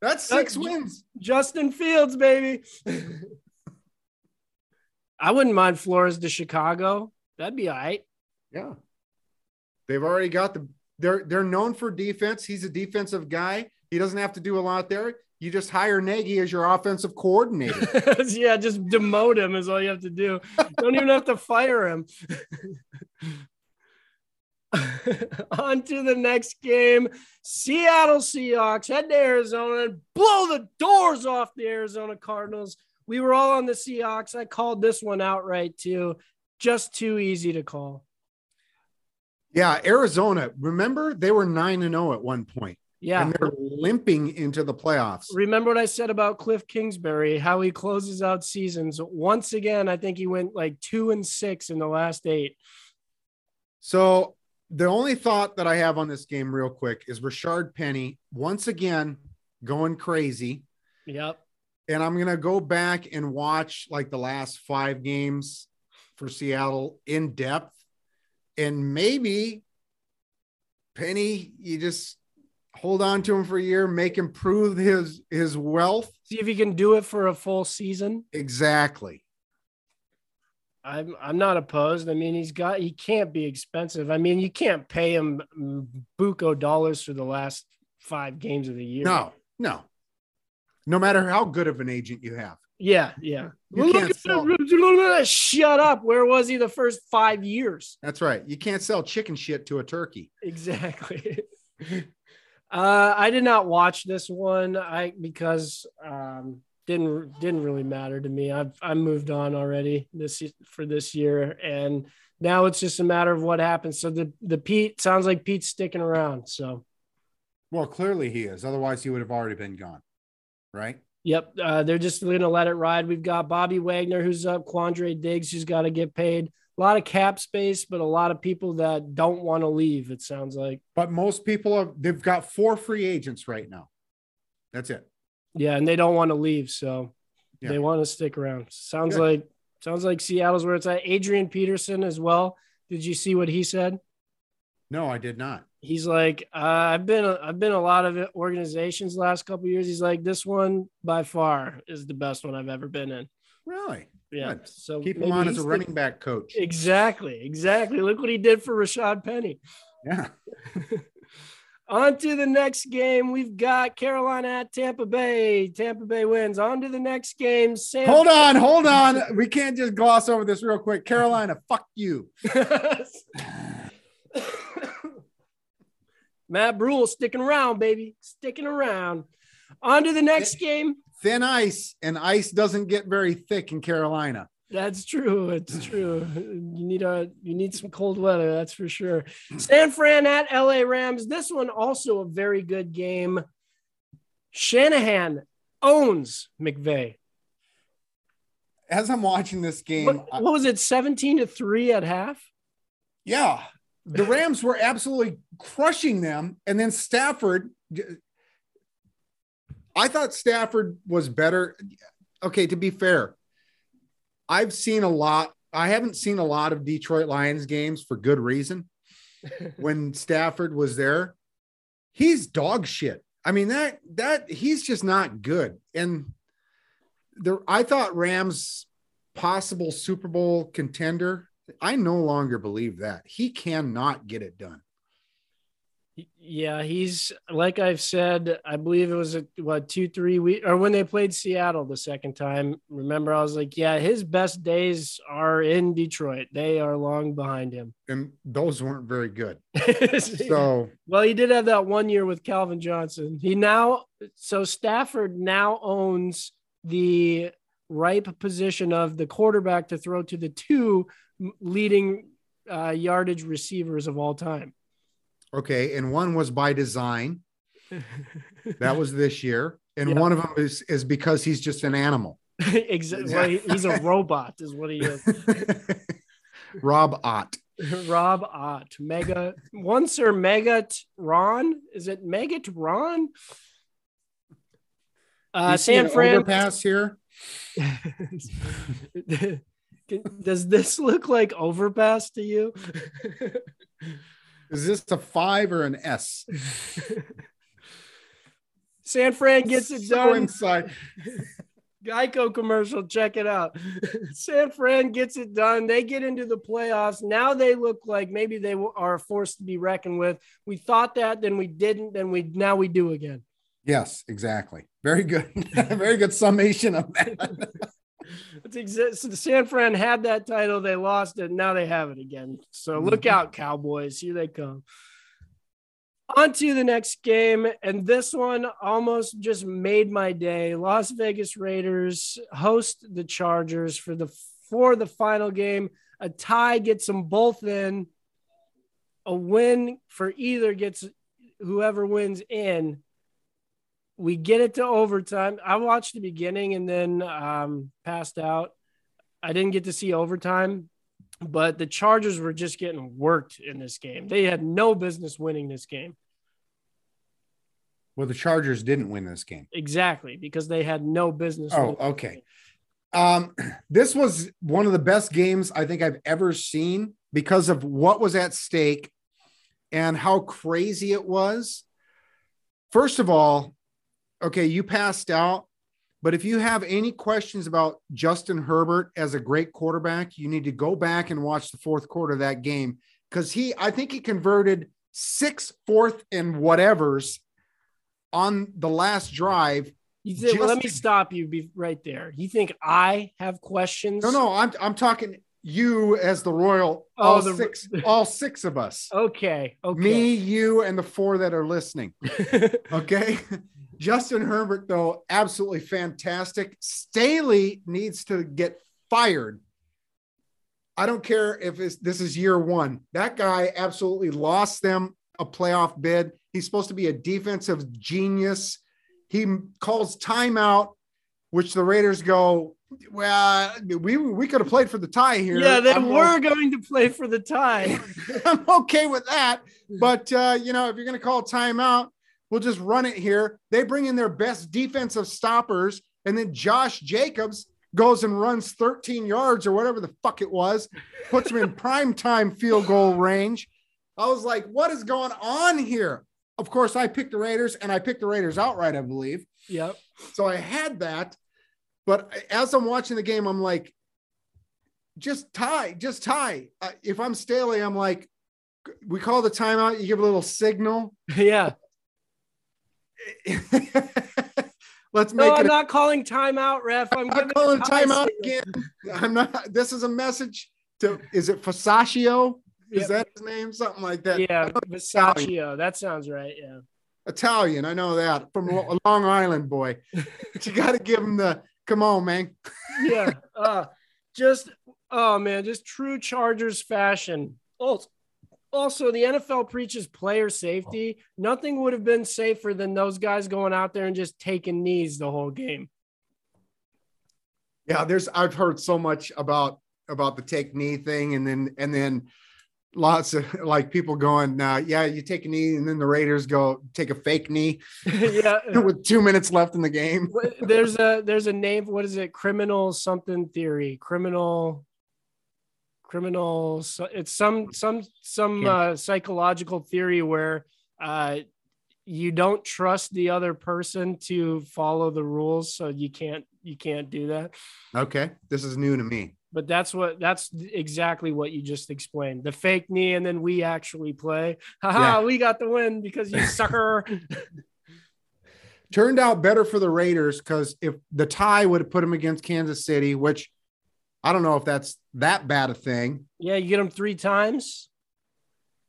S3: That's six
S4: That's-
S3: wins.
S4: Justin Fields, baby. I wouldn't mind Flores to Chicago. That'd be all right.
S3: Yeah. They've already got the they're they're known for defense. He's a defensive guy. He doesn't have to do a lot there. You just hire Nagy as your offensive coordinator. *laughs*
S4: yeah, just demote him is all you have to do. Don't even have to fire him. *laughs* On to the next game. Seattle Seahawks head to Arizona and blow the doors off the Arizona Cardinals. We were all on the Seahawks. I called this one outright too. Just too easy to call.
S3: Yeah, Arizona. Remember, they were nine and zero at one point,
S4: Yeah.
S3: and they're limping into the playoffs.
S4: Remember what I said about Cliff Kingsbury, how he closes out seasons. Once again, I think he went like two and six in the last eight.
S3: So the only thought that I have on this game, real quick, is Rashaad Penny once again going crazy.
S4: Yep.
S3: and I'm gonna go back and watch like the last five games for Seattle in depth, and maybe Penny, you just hold on to him for a year, make him prove his his wealth.
S4: See if he can do it for a full season.
S3: Exactly.
S4: I'm I'm not opposed. I mean, he's got he can't be expensive. I mean, you can't pay him buco dollars for the last five games of the year.
S3: No, no. No matter how good of an agent you have.
S4: Yeah, yeah.
S3: You
S4: Look
S3: can't
S4: at
S3: sell-
S4: that. Shut up. Where was he the first five years?
S3: That's right. You can't sell chicken shit to a turkey.
S4: Exactly. *laughs* uh, I did not watch this one. I because um, didn't didn't really matter to me. I've I moved on already this for this year, and now it's just a matter of what happens. So the the Pete sounds like Pete's sticking around. So
S3: Well, clearly he is. Otherwise, he would have already been gone. Right?
S4: Yep, uh, they're just going to let it ride. We've got Bobby Wagner who's up, Quandre Diggs who's got to get paid. A lot of cap space, but a lot of people that don't want to leave. It sounds like.
S3: But most people are they've got four free agents right now. That's it.
S4: Yeah, and they don't want to leave, so
S3: Yeah.
S4: they want to stick around. Sounds
S3: Good.
S4: like sounds like Seattle's where it's at. Adrian Peterson as well. Did you see what he said?
S3: No, I did not.
S4: He's like, uh, I've been I've been a lot of organizations the last couple of years. He's like, this one by far is the best one I've ever been in.
S3: Really?
S4: Yeah.
S3: Good.
S4: So
S3: Keep him on as a
S4: the-
S3: running back coach.
S4: Exactly, exactly. Look what he did for Rashaad Penny.
S3: Yeah. *laughs*
S4: On to the next game. We've got Carolina at Tampa Bay. Tampa Bay wins. On to the next game. Sam
S3: Hold on, hold on. We can't just gloss over this real quick. Carolina, fuck you. *laughs*
S4: Matt Rhule sticking around, baby. Sticking around. On to the next game.
S3: Thin ice, and ice doesn't get very thick in Carolina.
S4: That's true. It's true. You need a you need some cold weather, that's for sure. San Fran at LA Rams. This one also a very good game. Shanahan owns McVay.
S3: As I'm watching this game,
S4: What, what was it? 17 to 3 at half?
S3: yeah, the Rams were absolutely crushing them. And then Stafford, I thought Stafford was better. Okay, to be fair, I've seen a lot. I haven't seen a lot of Detroit Lions games for good reason. *laughs* when Stafford was there, he's dog shit. I mean that that he's just not good. And the I thought Rams possible Super Bowl contender. I no longer believe that. He cannot get it done.
S4: Yeah, he's like I've said. I believe it was a, what two, three weeks, or when they played Seattle the second time. Remember, I was like, yeah, his best days are in Detroit. They are long behind him.
S3: And those weren't very good. *laughs* so,
S4: well, he did have that one year with Calvin Johnson. He now, so Stafford now owns the ripe position of the quarterback to throw to the two leading uh, yardage receivers of all time.
S3: Okay, and one was by design. *laughs* that was this year, and one of them is is because he's just an animal. *laughs*
S4: exactly, well, he's a *laughs* robot, is what he is.
S3: Rob Ott.
S4: Rob Ott, Mega. One Sir Megat Ron. Is it Megat Ron?
S3: Uh, San Fran Pass here.
S4: Does this *laughs* look like overpass to you?
S3: Is this a five or an S? *laughs*
S4: San Fran gets it so done. Inside. *laughs* Geico commercial, check it out. San Fran gets it done. They get into the playoffs. Now they look like maybe they are forced to be reckoned with. We thought that, then we didn't, then we now we do again.
S3: Yes, exactly. Very good. Very good summation of that.
S4: It's exa- the San Fran had that title, they lost it, now they have it again. So look mm-hmm. out, Cowboys. Here they come. On to the next game, and this one almost just made my day. Las Vegas Raiders host the Chargers for the for the final game. A tie gets them both in. A win for either gets whoever wins in we get it to overtime. I watched the beginning and then um, passed out. I didn't get to see overtime, but the Chargers were just getting worked in this game. They had no business winning this game.
S3: Well, the Chargers didn't win this game.
S4: Exactly, because they had no business.
S3: Oh, okay. Um, *clears throat* this was one of the best games I think I've ever seen because of what was at stake and how crazy it was. First of all, okay, you passed out. But if you have any questions about Justin Herbert as a great quarterback, you need to go back and watch the fourth quarter of that game because he, I think he converted six fourth and whatevers on the last drive.
S4: You said, well, let me stop you be right there. You think I have questions?
S3: No, no, I'm I'm talking you as the royal. Oh, all the, six, all six of us. *laughs*
S4: Okay, okay.
S3: Me, you, and the four that are listening. *laughs* okay. Justin Herbert, though, absolutely fantastic. Staley needs to get fired. I don't care if this is year one. That guy absolutely lost them a playoff bid. He's supposed to be a defensive genius. He calls timeout, which the Raiders go, well, we we could have played for the tie here.
S4: Yeah, they I'm were going to play for the tie. *laughs*
S3: I'm okay with that, but uh, you know, if you're going to call timeout, We'll just run it here. They bring in their best defensive stoppers, and then Josh Jacobs goes and runs 13 yards or whatever the fuck it was, puts him in *laughs* prime time field goal range. I was like, what is going on here? Of course, I picked the Raiders and I picked the Raiders outright, I believe.
S4: Yep.
S3: So I had that. But as I'm watching the game, I'm like, just tie, just tie. Uh, if I'm Staley, I'm like, we call the timeout, you give a little signal. *laughs*
S4: Yeah. *laughs*
S3: Let's make. No,
S4: I'm not calling timeout, ref. I'm,
S3: I'm calling timeout again. I'm not. This is a message to. Is it Fasaccio? Is yep. that his name? Something like that.
S4: Yeah, Fasaccio. That sounds right. Yeah.
S3: Italian. I know that from *laughs* Long Island, boy. But *laughs* you got to give him the. Come on, man.
S4: yeah. Uh, just. Oh man, just true Chargers fashion. Oh, also the NFL preaches player safety. Nothing would have been safer than those guys going out there and just taking knees the whole game.
S3: Yeah, there's I've heard so much about about the take knee thing, and then and then lots of *laughs* like people going, uh, yeah, you take a knee, and then the Raiders go take a fake knee. *laughs*
S4: yeah, *laughs*
S3: with two minutes left in the game.
S4: there's a there's a name. What is it? Criminal something theory. Criminal criminal it's some some some uh, psychological theory where uh, you don't trust the other person to follow the rules so you can't you can't do that
S3: okay this is new to me
S4: But that's what that's exactly what you just explained. The fake knee, and then we actually play. *laughs* Haha,
S3: Yeah.
S4: we got the win because you *laughs* sucker.
S3: Turned out better for the Raiders because if the tie would have put them against Kansas City, which I don't know if that's that bad a thing.
S4: yeah, you get them three times.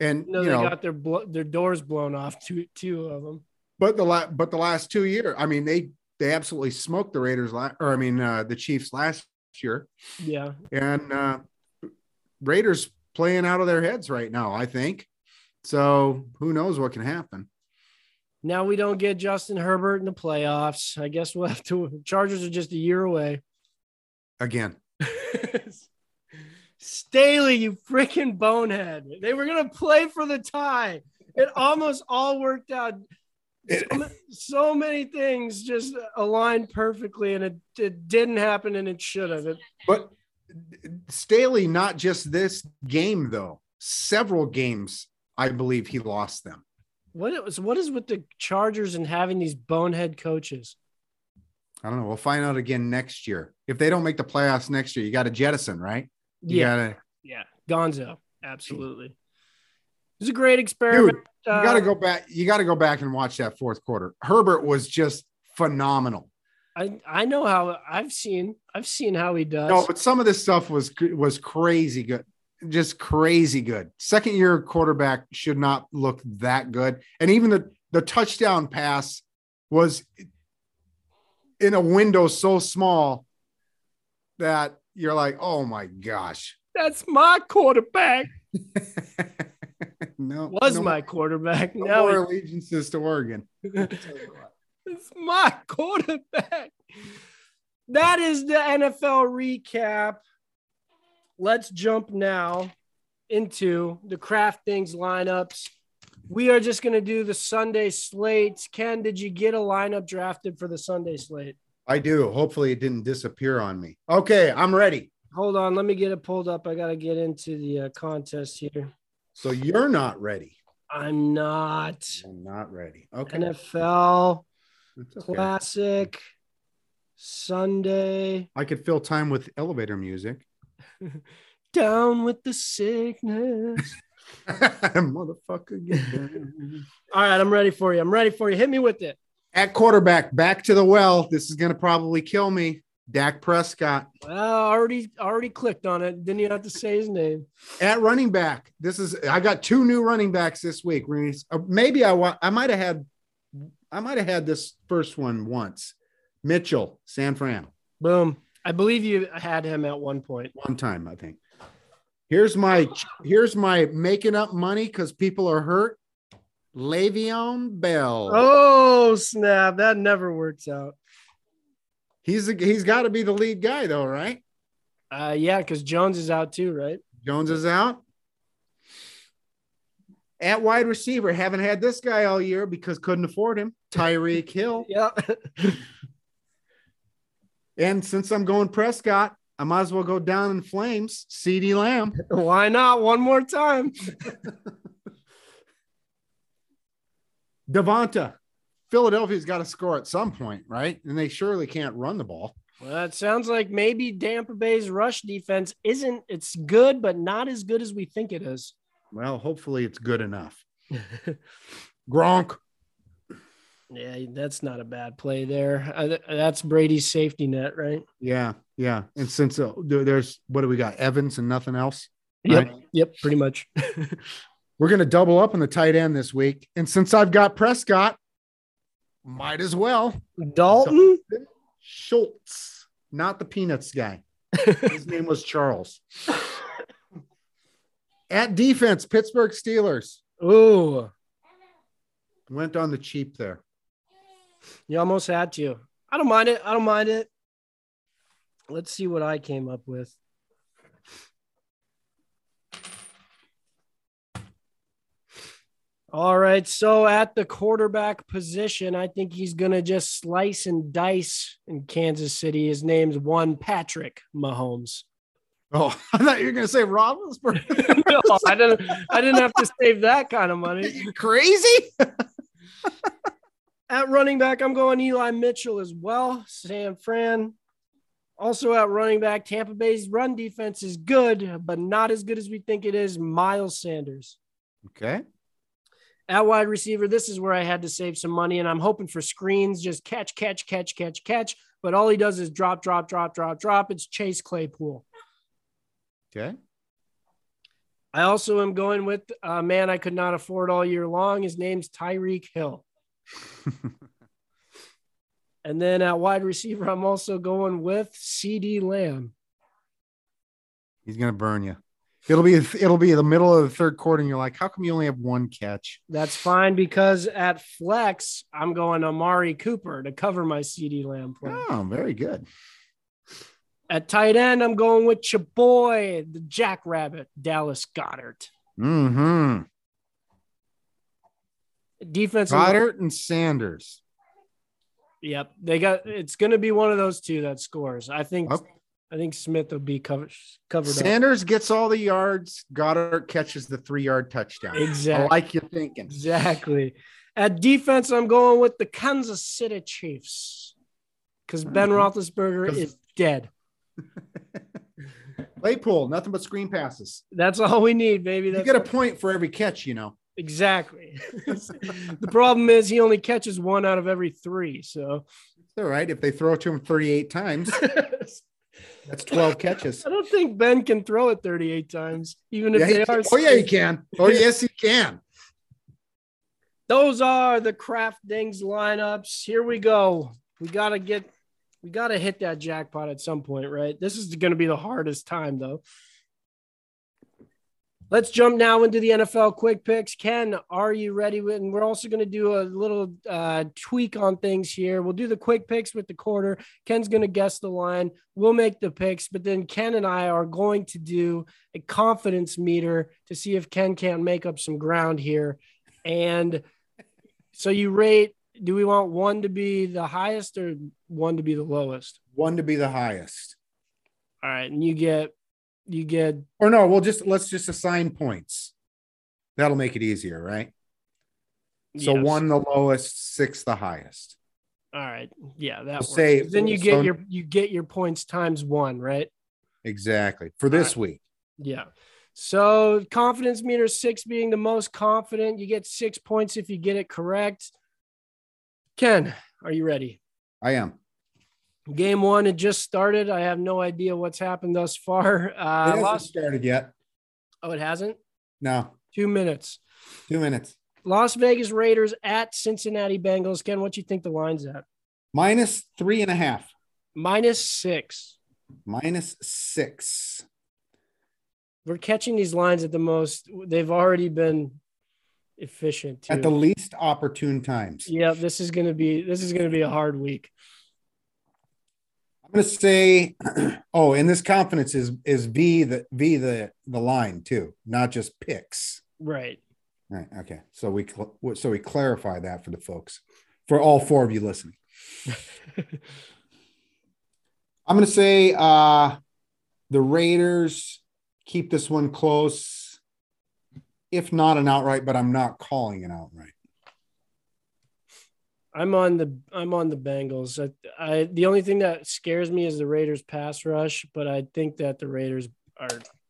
S3: And
S4: No,
S3: you
S4: they
S3: know,
S4: got their blo- their doors blown off. Two two of them.
S3: but the la- but the last two years, I mean, they they absolutely smoked the Raiders la- or I mean uh, the Chiefs last year,
S4: Yeah,
S3: and uh, Raiders playing out of their heads right now. I think so. Who knows what can happen?
S4: now we don't get Justin Herbert in the playoffs. I guess we'll have to. Chargers are just a year away.
S3: Again, *laughs*
S4: Staley, you freaking bonehead. They were going to play for the tie. It almost all worked out. So, so many things just aligned perfectly, and it, it didn't happen, and it should have. It,
S3: but Staley, not just this game though, several games. I believe he lost them.
S4: what it was? What is with the Chargers and having these bonehead coaches?
S3: I don't know. We'll find out again next year. If they don't make the playoffs next year, you got to jettison, right? You
S4: Yeah,
S3: gotta
S4: yeah, Gonzo, absolutely. It was a great experiment.
S3: Dude, you got to
S4: Uh,
S3: go back. You got to go back and watch that fourth quarter. Herbert was just phenomenal.
S4: I I know how I've seen I've seen how he does.
S3: No, but some of this stuff was was crazy good, just crazy good. Second year quarterback should not look that good, and even the the touchdown pass was in a window so small that you're like, oh my gosh.
S4: That's my quarterback. *laughs*
S3: no,
S4: Was
S3: no,
S4: my quarterback.
S3: no
S4: now
S3: more allegiances to Oregon. *laughs*
S4: It's my quarterback. That is the NFL recap. Let's jump now into the DraftKings lineups. We are just going to do the Sunday slates. Ken, did you get a lineup drafted for the Sunday slate?
S3: I do. Hopefully, it didn't disappear on me. Okay, I'm ready.
S4: Hold on, let me get it pulled up. I got to get into the uh, contest here.
S3: So you're not ready.
S4: I'm not.
S3: I'm not ready. Okay.
S4: NFL
S3: okay.
S4: Classic Sunday.
S3: I could fill time with elevator music. *laughs*
S4: Down with the sickness. *laughs*
S3: Motherfucker.
S4: All right, I'm ready for you. I'm ready for you. Hit me with it.
S3: At quarterback, back to the well. This is going to probably kill me. Dak Prescott.
S4: Well, already already clicked on it. Didn't even have to say his name.
S3: At running back, this is I got two new running backs this week. Uh, Maybe I wa- I might have had I might have had this first one once. Mitchell, San Fran.
S4: Boom. I believe you had him at one point.
S3: one time, I think. Here's my here's my making up money because people are hurt. Le'Veon Bell.
S4: Oh, snap. That never works out.
S3: He's a, he's got to be the lead guy though, right?
S4: Uh, yeah, because Jones is out too, right?
S3: Jones is out. At wide receiver, haven't had this guy all year because couldn't afford him. Tyreek Hill. *laughs*
S4: Yeah.
S3: And since I'm going Prescott, I might as well go down in flames. CeeDee Lamb. *laughs*
S4: Why not? One more time. *laughs*
S3: Devonta. Philadelphia's got to score at some point, right? And they surely can't run the ball.
S4: Well, it sounds like maybe Tampa Bay's rush defense isn't. It's good, but not as good as we think it is.
S3: Well, hopefully it's good enough. *laughs* Gronk.
S4: Yeah, that's not a bad play there. Uh, that's Brady's safety net, right?
S3: Yeah, yeah. And since uh, there's what do we got? Evans and nothing else.
S4: Yep.
S3: Right.
S4: Yep. Pretty much. *laughs*
S3: We're gonna double up on the tight end this week. And since I've got Prescott, might as well.
S4: Dalton.
S3: Schultz, not the peanuts guy. *laughs* His name was Charles. At defense, Pittsburgh Steelers
S4: Ooh,
S3: went on the cheap there.
S4: you almost had to. I don't mind it. I don't mind it. Let's see what I came up with. All right. So at the quarterback position, I think he's going to just slice and dice in Kansas City. His name's one Patrick Mahomes.
S3: Oh, *laughs* I thought you were gonna say Roethlisberger. *laughs*
S4: no, I didn't. I didn't have to save that kind of money.
S3: you crazy? *laughs*
S4: At running back, I'm going Eli Mitchell as well. San Fran. Also at running back, Tampa Bay's run defense is good, but not as good as we think it is. Miles Sanders.
S3: Okay.
S4: At wide receiver, this is where I had to save some money, and I'm hoping for screens, just catch, catch, catch, catch, catch. But all he does is drop, drop, drop, drop, drop. It's Chase Claypool.
S3: Okay.
S4: I also am going with a man I could not afford all year long. His name's Tyreek Hill. *laughs* and then at wide receiver, I'm also going with CeeDee Lamb.
S3: He's gonna burn you. It'll be it'll be the middle of the third quarter, and you're like, how come you only have one catch?
S4: That's fine because at flex, I'm going Amari Cooper to cover my CeeDee Lamb play.
S3: Oh, very good.
S4: At tight end, I'm going with your boy, the Jackrabbit, Dallas Goedert.
S3: Mm-hmm.
S4: Defense.
S3: Goedert and Sanders.
S4: Yep, they got. It's going to be one of those two that scores. I think.
S3: Okay.
S4: I think Smith will be covered. Covered.
S3: Sanders gets all the yards. Goedert catches the three yard touchdown.
S4: Exactly.
S3: I like you thinking.
S4: Exactly. At defense, I'm going with the Kansas City Chiefs because Ben
S3: Mm-hmm.
S4: Roethlisberger is dead. *laughs*
S3: Claypool, nothing but screen passes.
S4: That's all we need, baby.
S3: You get a point for every catch, you know.
S4: Exactly. *laughs* the problem is he only catches one out of every three. So
S3: It's all right. If they throw it to him 38 times, *laughs* that's 12 catches.
S4: I don't think Ben can throw it 38 times, even if
S3: Yeah,
S4: they are.
S3: oh, yeah, he can. Oh, yes, he can.
S4: Those are the DraftKings lineups. Here we go. We gotta get, we gotta hit that jackpot at some point, right? This is going to be the hardest time, though. Let's jump now into the NFL quick picks. Ken, are you ready? And we're also going to do a little uh, tweak on things here. We'll do the quick picks with the quarter. Ken's going to guess the line. We'll make the picks, but then Ken and I are going to do a confidence meter to see if Ken can make up some ground here. And so you rate, do we want one to be the highest or one to be the lowest?
S3: One to be the highest.
S4: All right. And you get, you get,
S3: Or no, we'll just let's just assign points. That'll make it easier, right? So
S4: yes.
S3: one the lowest, six the highest.
S4: All right. Yeah. That works.
S3: say-
S4: then you
S3: so-
S4: get your, you get your points times one, right?
S3: Exactly. For this
S4: All
S3: week.
S4: Yeah. So confidence meter six being the most confident, you get six points if you get it correct. Ken, are you ready?
S3: I am.
S4: Game one, it just started. I have no idea what's happened thus far. *laughs*
S3: it
S4: Uh,
S3: hasn't
S4: lost.
S3: started yet.
S4: Oh, it hasn't.
S3: No,
S4: Two minutes.
S3: two minutes.
S4: Las Vegas Raiders at Cincinnati Bengals. Ken, what do you think the line's at?
S3: Minus three and a half.
S4: Minus six.
S3: Minus six.
S4: We're catching these lines at the most. They've already been efficient. Too.
S3: At the least opportune times.
S4: yeah, this is gonna be this is gonna be a hard week.
S3: I'm gonna say, *clears throat* oh, and this confidence is is V the V the the line too, not just picks.
S4: Right.
S3: Right. Okay. So we so we clarify that for the folks, for all four of you listening. *laughs* I'm gonna say uh the Raiders keep this one close, if not an outright, but I'm not calling it outright.
S4: I'm on the I'm on the Bengals. I, I the only thing that scares me is the Raiders pass rush, but I think that the Raiders are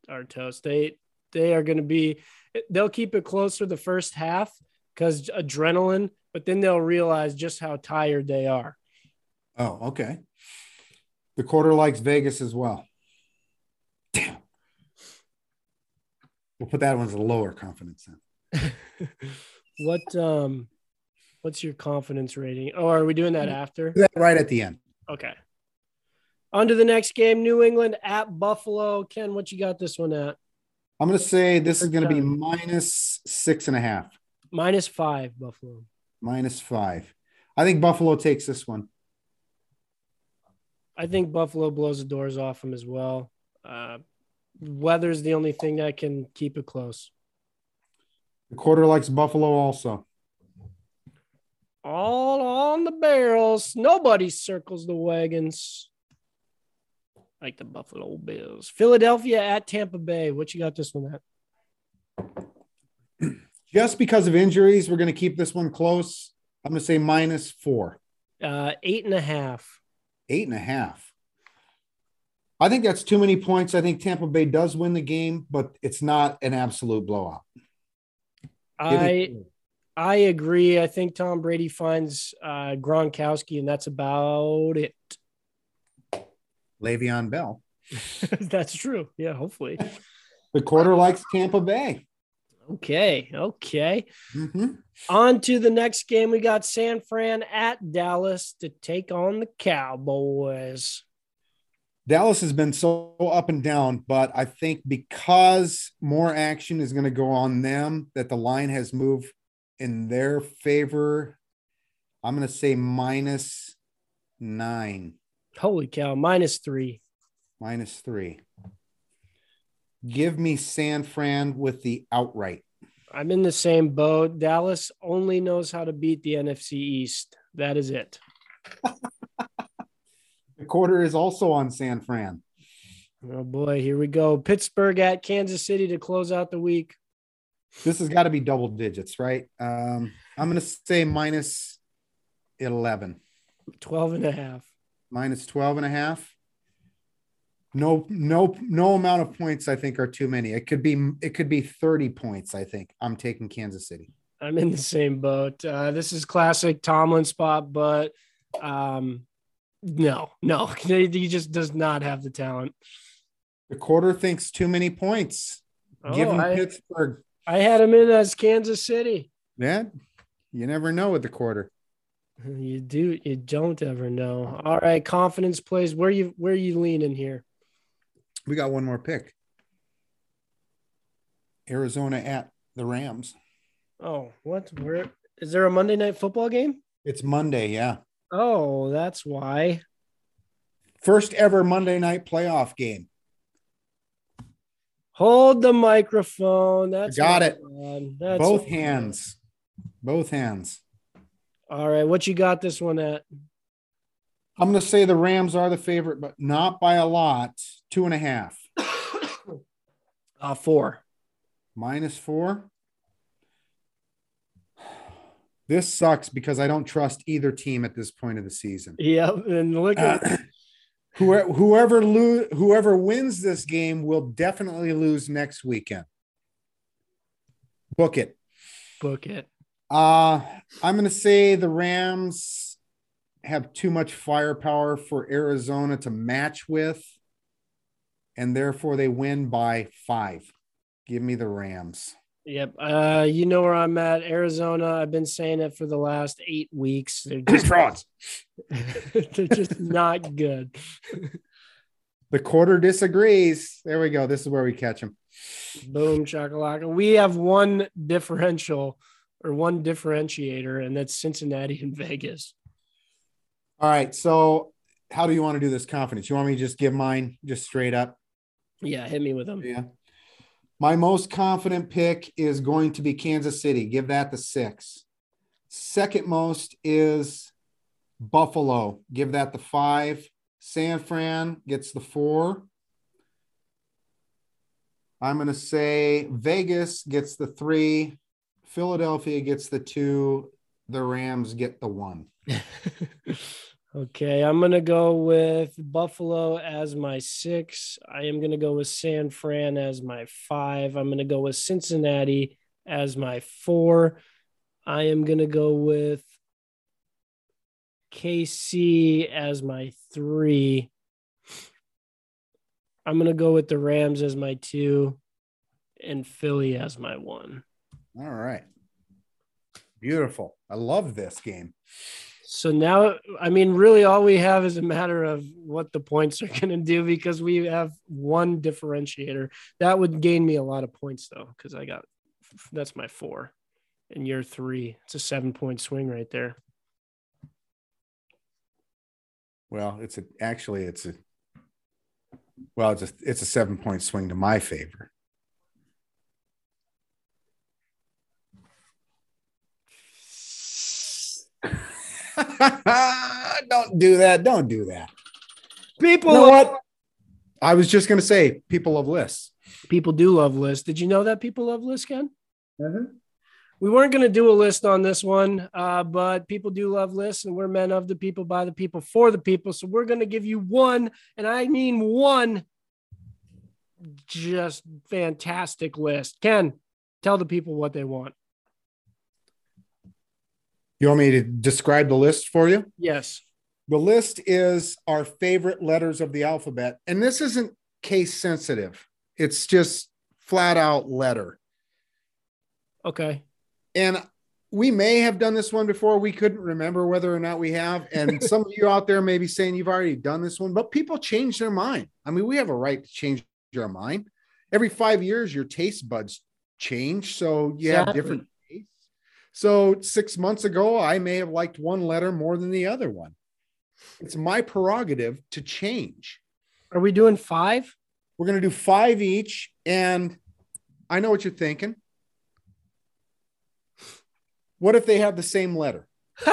S4: are toast. They they are going to be they'll keep it close for the first half because adrenaline, but then they'll realize just how tired they are.
S3: Oh, okay. The quarter likes Vegas as well. Damn. We'll put that one as a lower confidence then. *laughs*
S4: What um what's your confidence rating? Oh, are we doing that after?
S3: Do that right at the end.
S4: Okay. On to the next game, New England at Buffalo. Ken, what you got this one at?
S3: I'm going to say this is going to be minus six and a half,
S4: Minus five, Buffalo.
S3: minus five. I think Buffalo takes this one.
S4: I think Buffalo blows the doors off them as well. Uh, weather's the only thing that can keep it close.
S3: The quarter likes Buffalo also.
S4: All on the barrels. Nobody circles the wagons like the Buffalo Bills. Philadelphia at Tampa Bay. What you got this one at? *clears throat*
S3: Just because of injuries, we're going to keep this one close. I'm going to say minus four,
S4: Uh, eight and a half.
S3: eight and a half. I think that's too many points. I think Tampa Bay does win the game, but it's not an absolute blowout.
S4: I I agree. I think Tom Brady finds uh, Gronkowski, and that's about it.
S3: Le'Veon Bell. *laughs* *laughs*
S4: that's true. Yeah, hopefully.
S3: The quarter likes Tampa Bay.
S4: Okay. Okay.
S3: Mhm.
S4: On to the next game. We got San Fran at Dallas to take on the Cowboys.
S3: Dallas has been so up and down, but I think because more action is going to go on them, that the line has moved in their favor. I'm going to say minus nine,
S4: Holy cow, minus three.
S3: minus three. Give me San Fran with the outright.
S4: I'm in the same boat. Dallas only knows how to beat the NFC East. That is it. *laughs*
S3: The quarter is also on San Fran.
S4: Oh boy, here we go. Pittsburgh at Kansas City to close out the week.
S3: This has got to be double digits, right? Um, I'm going to say minus 11.
S4: 12 and a half.
S3: minus 12 and a half. No, no, no amount of points I think are too many. It could be it could be 30 points, I think. I'm taking Kansas City.
S4: I'm in the same boat. Uh, this is classic Tomlin spot, but um, no, no, *laughs* he just does not have the talent.
S3: The quarter thinks too many points. Give
S4: Oh,
S3: him
S4: I,
S3: Pittsburgh.
S4: I had him in as Kansas City.
S3: Yeah. You never know with the quarter.
S4: You do, you don't ever know. All right, confidence plays. Where you where you leaning here?
S3: We got one more pick. Arizona at the Rams.
S4: Oh, what? Where is there a Monday night football game?
S3: It's Monday, yeah.
S4: Oh, that's why.
S3: First ever Monday night playoff game.
S4: Hold the microphone. That's
S3: Got it.
S4: That's
S3: Both hands. Both hands.
S4: All right, what you got this one at?
S3: I'm going to say the Rams are the favorite, but not by a lot. Two and a half. *coughs*
S4: Uh, four.
S3: Minus four. This sucks because I don't trust either team at this point of the season.
S4: Yep, and look at *coughs*
S3: whoever whoever lo- whoever wins this game will definitely lose next weekend. Book it.
S4: book it.
S3: Uh, I'm going to say the Rams have too much firepower for Arizona to match with, and therefore they win by five. Give me the Rams.
S4: Yep. Uh, you know where I'm at. Arizona. I've been saying it for the last eight weeks. They're just *clears throat*
S3: Frauds. *laughs*
S4: they're just not good. *laughs*
S3: The quarter disagrees. There we go. This is where we catch them.
S4: Boom, chakalaka. We have one differential or one differentiator, and that's Cincinnati and Vegas.
S3: All right. So, how do you want to do this confidence? You want me to just give mine just straight up?
S4: Yeah, hit me with them.
S3: Yeah. My most confident pick is going to be Kansas City. Give that the six. Second most is Buffalo. Give that the five. San Fran gets the four. I'm going to say Vegas gets the three. Philadelphia gets the two. The Rams get the one. *laughs*
S4: okay, I'm gonna go with Buffalo as my six. I am gonna go with San Fran as my five. I'm gonna go with Cincinnati as my four. I am gonna go with KC as my three. I'm gonna go with the Rams as my two, and Philly as my one.
S3: All right. Beautiful. I love this game.
S4: So now, I mean, really, all we have is a matter of what the points are *laughs* going to do because we have one differentiator. That would gain me a lot of points, though, because I got that's my four and you're three. It's a seven point swing right there.
S3: Well, it's a actually it's a well, it's a it's a seven point swing to my favor. *laughs* Don't do that. Don't do that.
S4: People,
S3: You know what? I was just gonna say people love lists.
S4: people do love lists. Did you know that people love lists, Ken? we weren't going to do a list on this one, uh, but people do love lists, and we're men of the people, by the people, for the people. So we're going to give you one, and I mean one, just fantastic list. Ken, tell the people what they want.
S3: You want me to describe the list for you?
S4: Yes.
S3: The list is our favorite letters of the alphabet. And this isn't case sensitive, it's just flat out letter.
S4: Okay.
S3: And we may have done this one before. We couldn't remember whether or not we have. And *laughs* some of you out there may be saying you've already done this one, but people change their mind. I mean, we have a right to change our mind. Every five years, your taste buds change. So you have different. So six months ago, I may have liked one letter more than the other one. It's my prerogative to change.
S4: Are we doing five?
S3: We're going to do five each. And I know what you're thinking. What if they have the same letter? *laughs*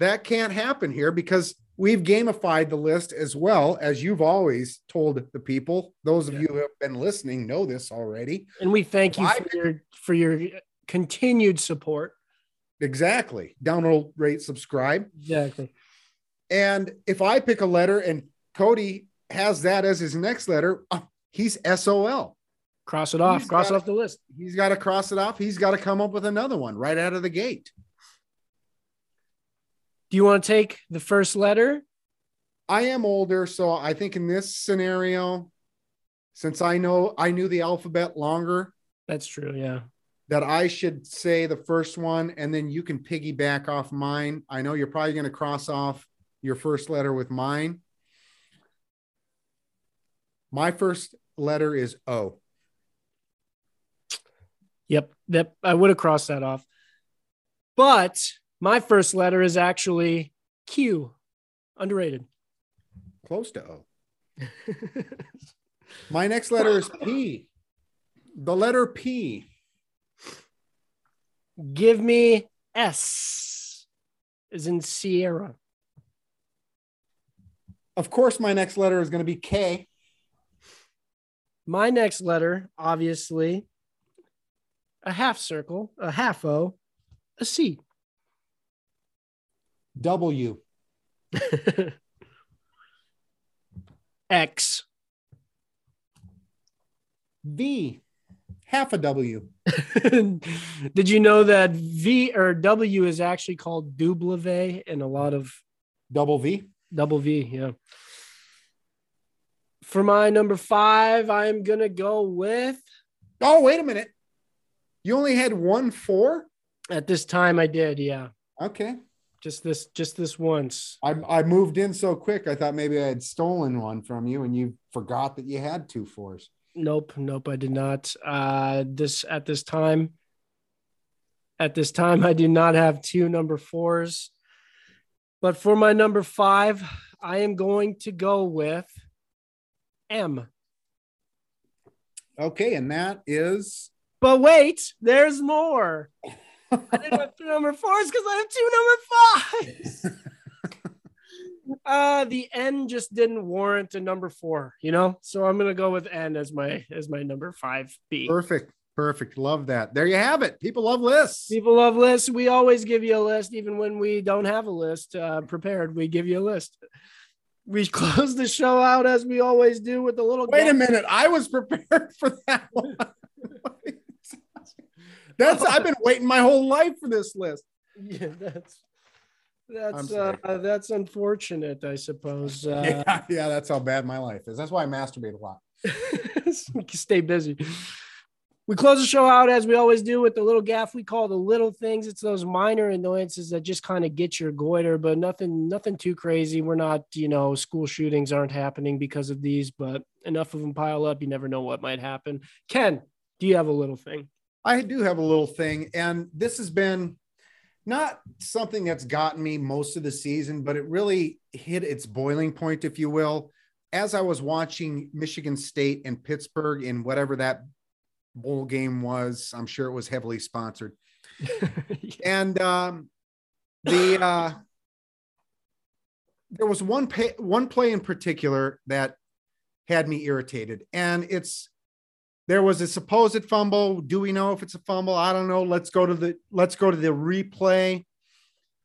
S3: That can't happen here because we've gamified the list as well as you've always told the people. Those of
S4: Yeah.
S3: you who have been listening know this already.
S4: and we thank you for your for your continued support.
S3: Exactly. Download, rate, subscribe.
S4: Exactly.
S3: And if I pick a letter and Cody has that as his next letter, uh, he's SOL.
S4: Cross it off.
S3: He's
S4: Cross
S3: got
S4: off the list.
S3: He's got to cross it off. He's got to come up with another one right out of the gate.
S4: Do you want to take the first letter?
S3: I am older, so I think in this scenario, since I know I knew the alphabet longer,
S4: That's true. Yeah.
S3: That I should say the first one and then you can piggyback off mine. I know you're probably going to cross off your first letter with mine. My first letter is O.
S4: Yep. That I would have crossed that off. But my first letter is actually Q. Underrated.
S3: Close to O. *laughs* My next letter is P. The letter P.
S4: Give me S. Is in Sierra.
S3: Of course, my next letter is going to be K.
S4: My next letter, obviously, a half circle, a half O, a C.
S3: W. *laughs*
S4: X.
S3: V. Half a W. *laughs*
S4: Did you know that V or W is actually called double V in a lot of
S3: Double V.
S4: double V? Yeah. For my number five, I'm gonna go with.
S3: Oh, wait a minute. You only had one four?
S4: At this time, I did. Yeah,
S3: Okay.
S4: just this, just this once.
S3: I, I moved in so quick. I thought maybe I had stolen one from you and you forgot that you had two fours.
S4: Nope, nope, I did not. Uh, this at this time. At this time, *laughs* I do not have two number fours. But for my number five, I am going to go with M.
S3: Okay. And that is
S4: But wait, there's more. I didn't have two number fours because I have two number fives. *laughs* uh the N just didn't warrant a number four, you know. So I'm gonna go with N as my as my number five B.
S3: perfect. Perfect. Love that. There you have it. People love lists.
S4: People love lists. We always give you a list, even when we don't have a list uh, prepared. We give you a list. We *laughs* close the show out as we always do with a little.
S3: Wait a minute. I was prepared *laughs* for that one. *laughs* That's I've been waiting my whole life for this list.
S4: Yeah, that's that's uh, that's unfortunate, I suppose. *laughs* Uh,
S3: yeah, yeah, that's how bad my life is. That's why I masturbate a lot. *laughs*
S4: stay busy. We close the show out as we always do with the little gaff we call the little things. It's those minor annoyances that just kind of get your goiter, but nothing, nothing too crazy. We're not, you know, school shootings aren't happening because of these, but enough of them pile up. You never know what might happen. Ken, do you have a little thing?
S3: I do have a little thing, and this has been not something that's gotten me most of the season, but it really hit its boiling point, if you will, as I was watching Michigan State and Pittsburgh in whatever that bowl game was. I'm sure it was heavily sponsored. *laughs* And um, the uh, there was one pay, one play in particular that had me irritated, and it's there was a supposed fumble. Do we know if it's a fumble? I don't know. Let's go to the let's go to the replay.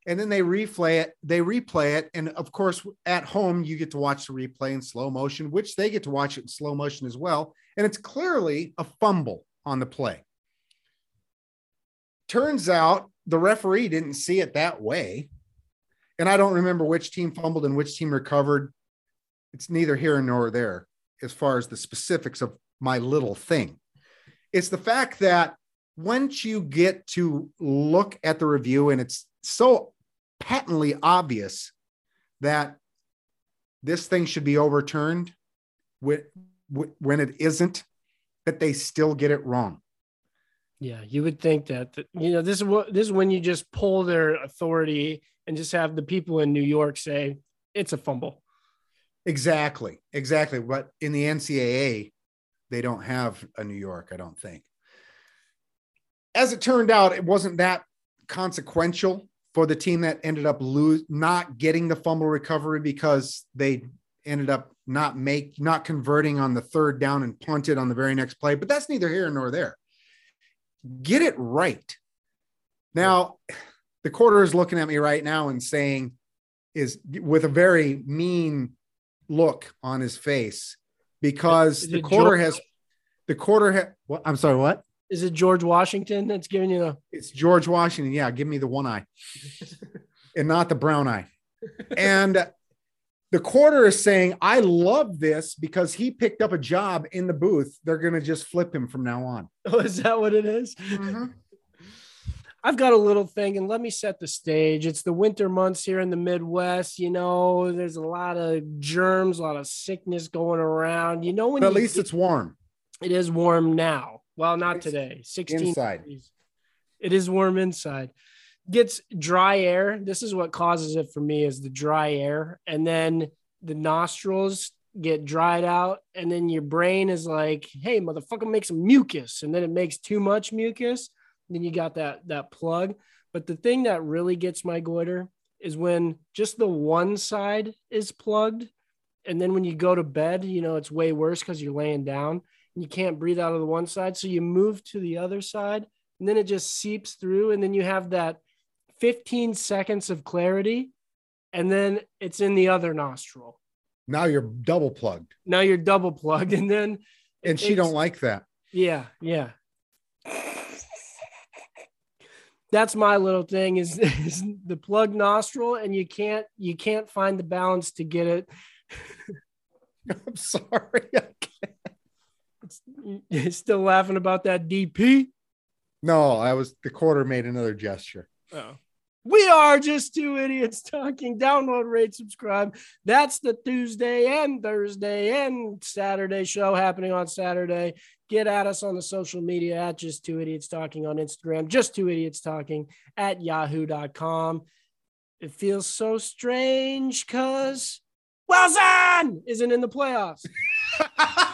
S3: And then they replay it, they replay it. And of course, at home, you get to watch the replay in slow motion, which they get to watch it in slow motion as well. And it's clearly a fumble on the play. Turns out the referee didn't see it that way. And I don't remember which team fumbled and which team recovered. It's neither here nor there as far as the specifics of my little thing. It's the fact that once you get to look at the review and it's so patently obvious that this thing should be overturned when, when it isn't, that they still get it wrong.
S4: Yeah, you would think that, that you know this is what this is when you just pull their authority and just have the people in New York say it's a fumble.
S3: Exactly, exactly. But in the NCAA, they don't have a New York, I don't think. As it turned out, it wasn't that consequential for the team that ended up lose not getting the fumble recovery because they ended up not make not converting on the third down and punted on the very next play. But that's neither here nor there. Get it right. Now, the quarter is looking at me right now and saying, is with a very mean look on his face because the quarter George, has the quarter ha- what I'm sorry, what?
S4: Is it George Washington that's giving you the
S3: It's George Washington. Yeah, give me the one eye. *laughs* and not the brown eye. And the quarter is saying, I love this because he picked up a job in the booth. They're going to just flip him from now on.
S4: Oh, is that what it is? Mm-hmm. I've got a little thing, and let me set the stage. It's the winter months here in the Midwest. You know, there's a lot of germs, a lot of sickness going around. You know, when
S3: but at least it's warm.
S4: It is warm now. Well, not today. 16
S3: inside. Degrees.
S4: It is warm inside. Gets dry air. This is what causes it for me is the dry air. And then the nostrils get dried out. And then your brain is like, hey, motherfucker, make some mucus. And then it makes too much mucus then you got that that plug. But the thing that really gets my goiter is when just the one side is plugged. And then when you go to bed, you know, it's way worse because you're laying down and you can't breathe out of the one side. So you move to the other side and then it just seeps through. And then you have that 15 seconds of clarity and then it's in the other nostril.
S3: Now you're double plugged.
S4: Now you're double plugged. *laughs* And then
S3: and she don't like that.
S4: Yeah, yeah that's my little thing is, *laughs* is the plug nostril and you can't you can't find the balance to get it *laughs*
S3: i'm sorry
S4: still laughing about that dp
S3: no i was the quarter made another gesture
S4: oh we are just two idiots talking. Download, rate, subscribe. That's the Tuesday and Thursday and Saturday show happening on Saturday. Get at us on the social media at just two idiots talking on Instagram, just two idiots talking at yahoo.com. It feels so strange because Wilson isn't in the playoffs. *laughs*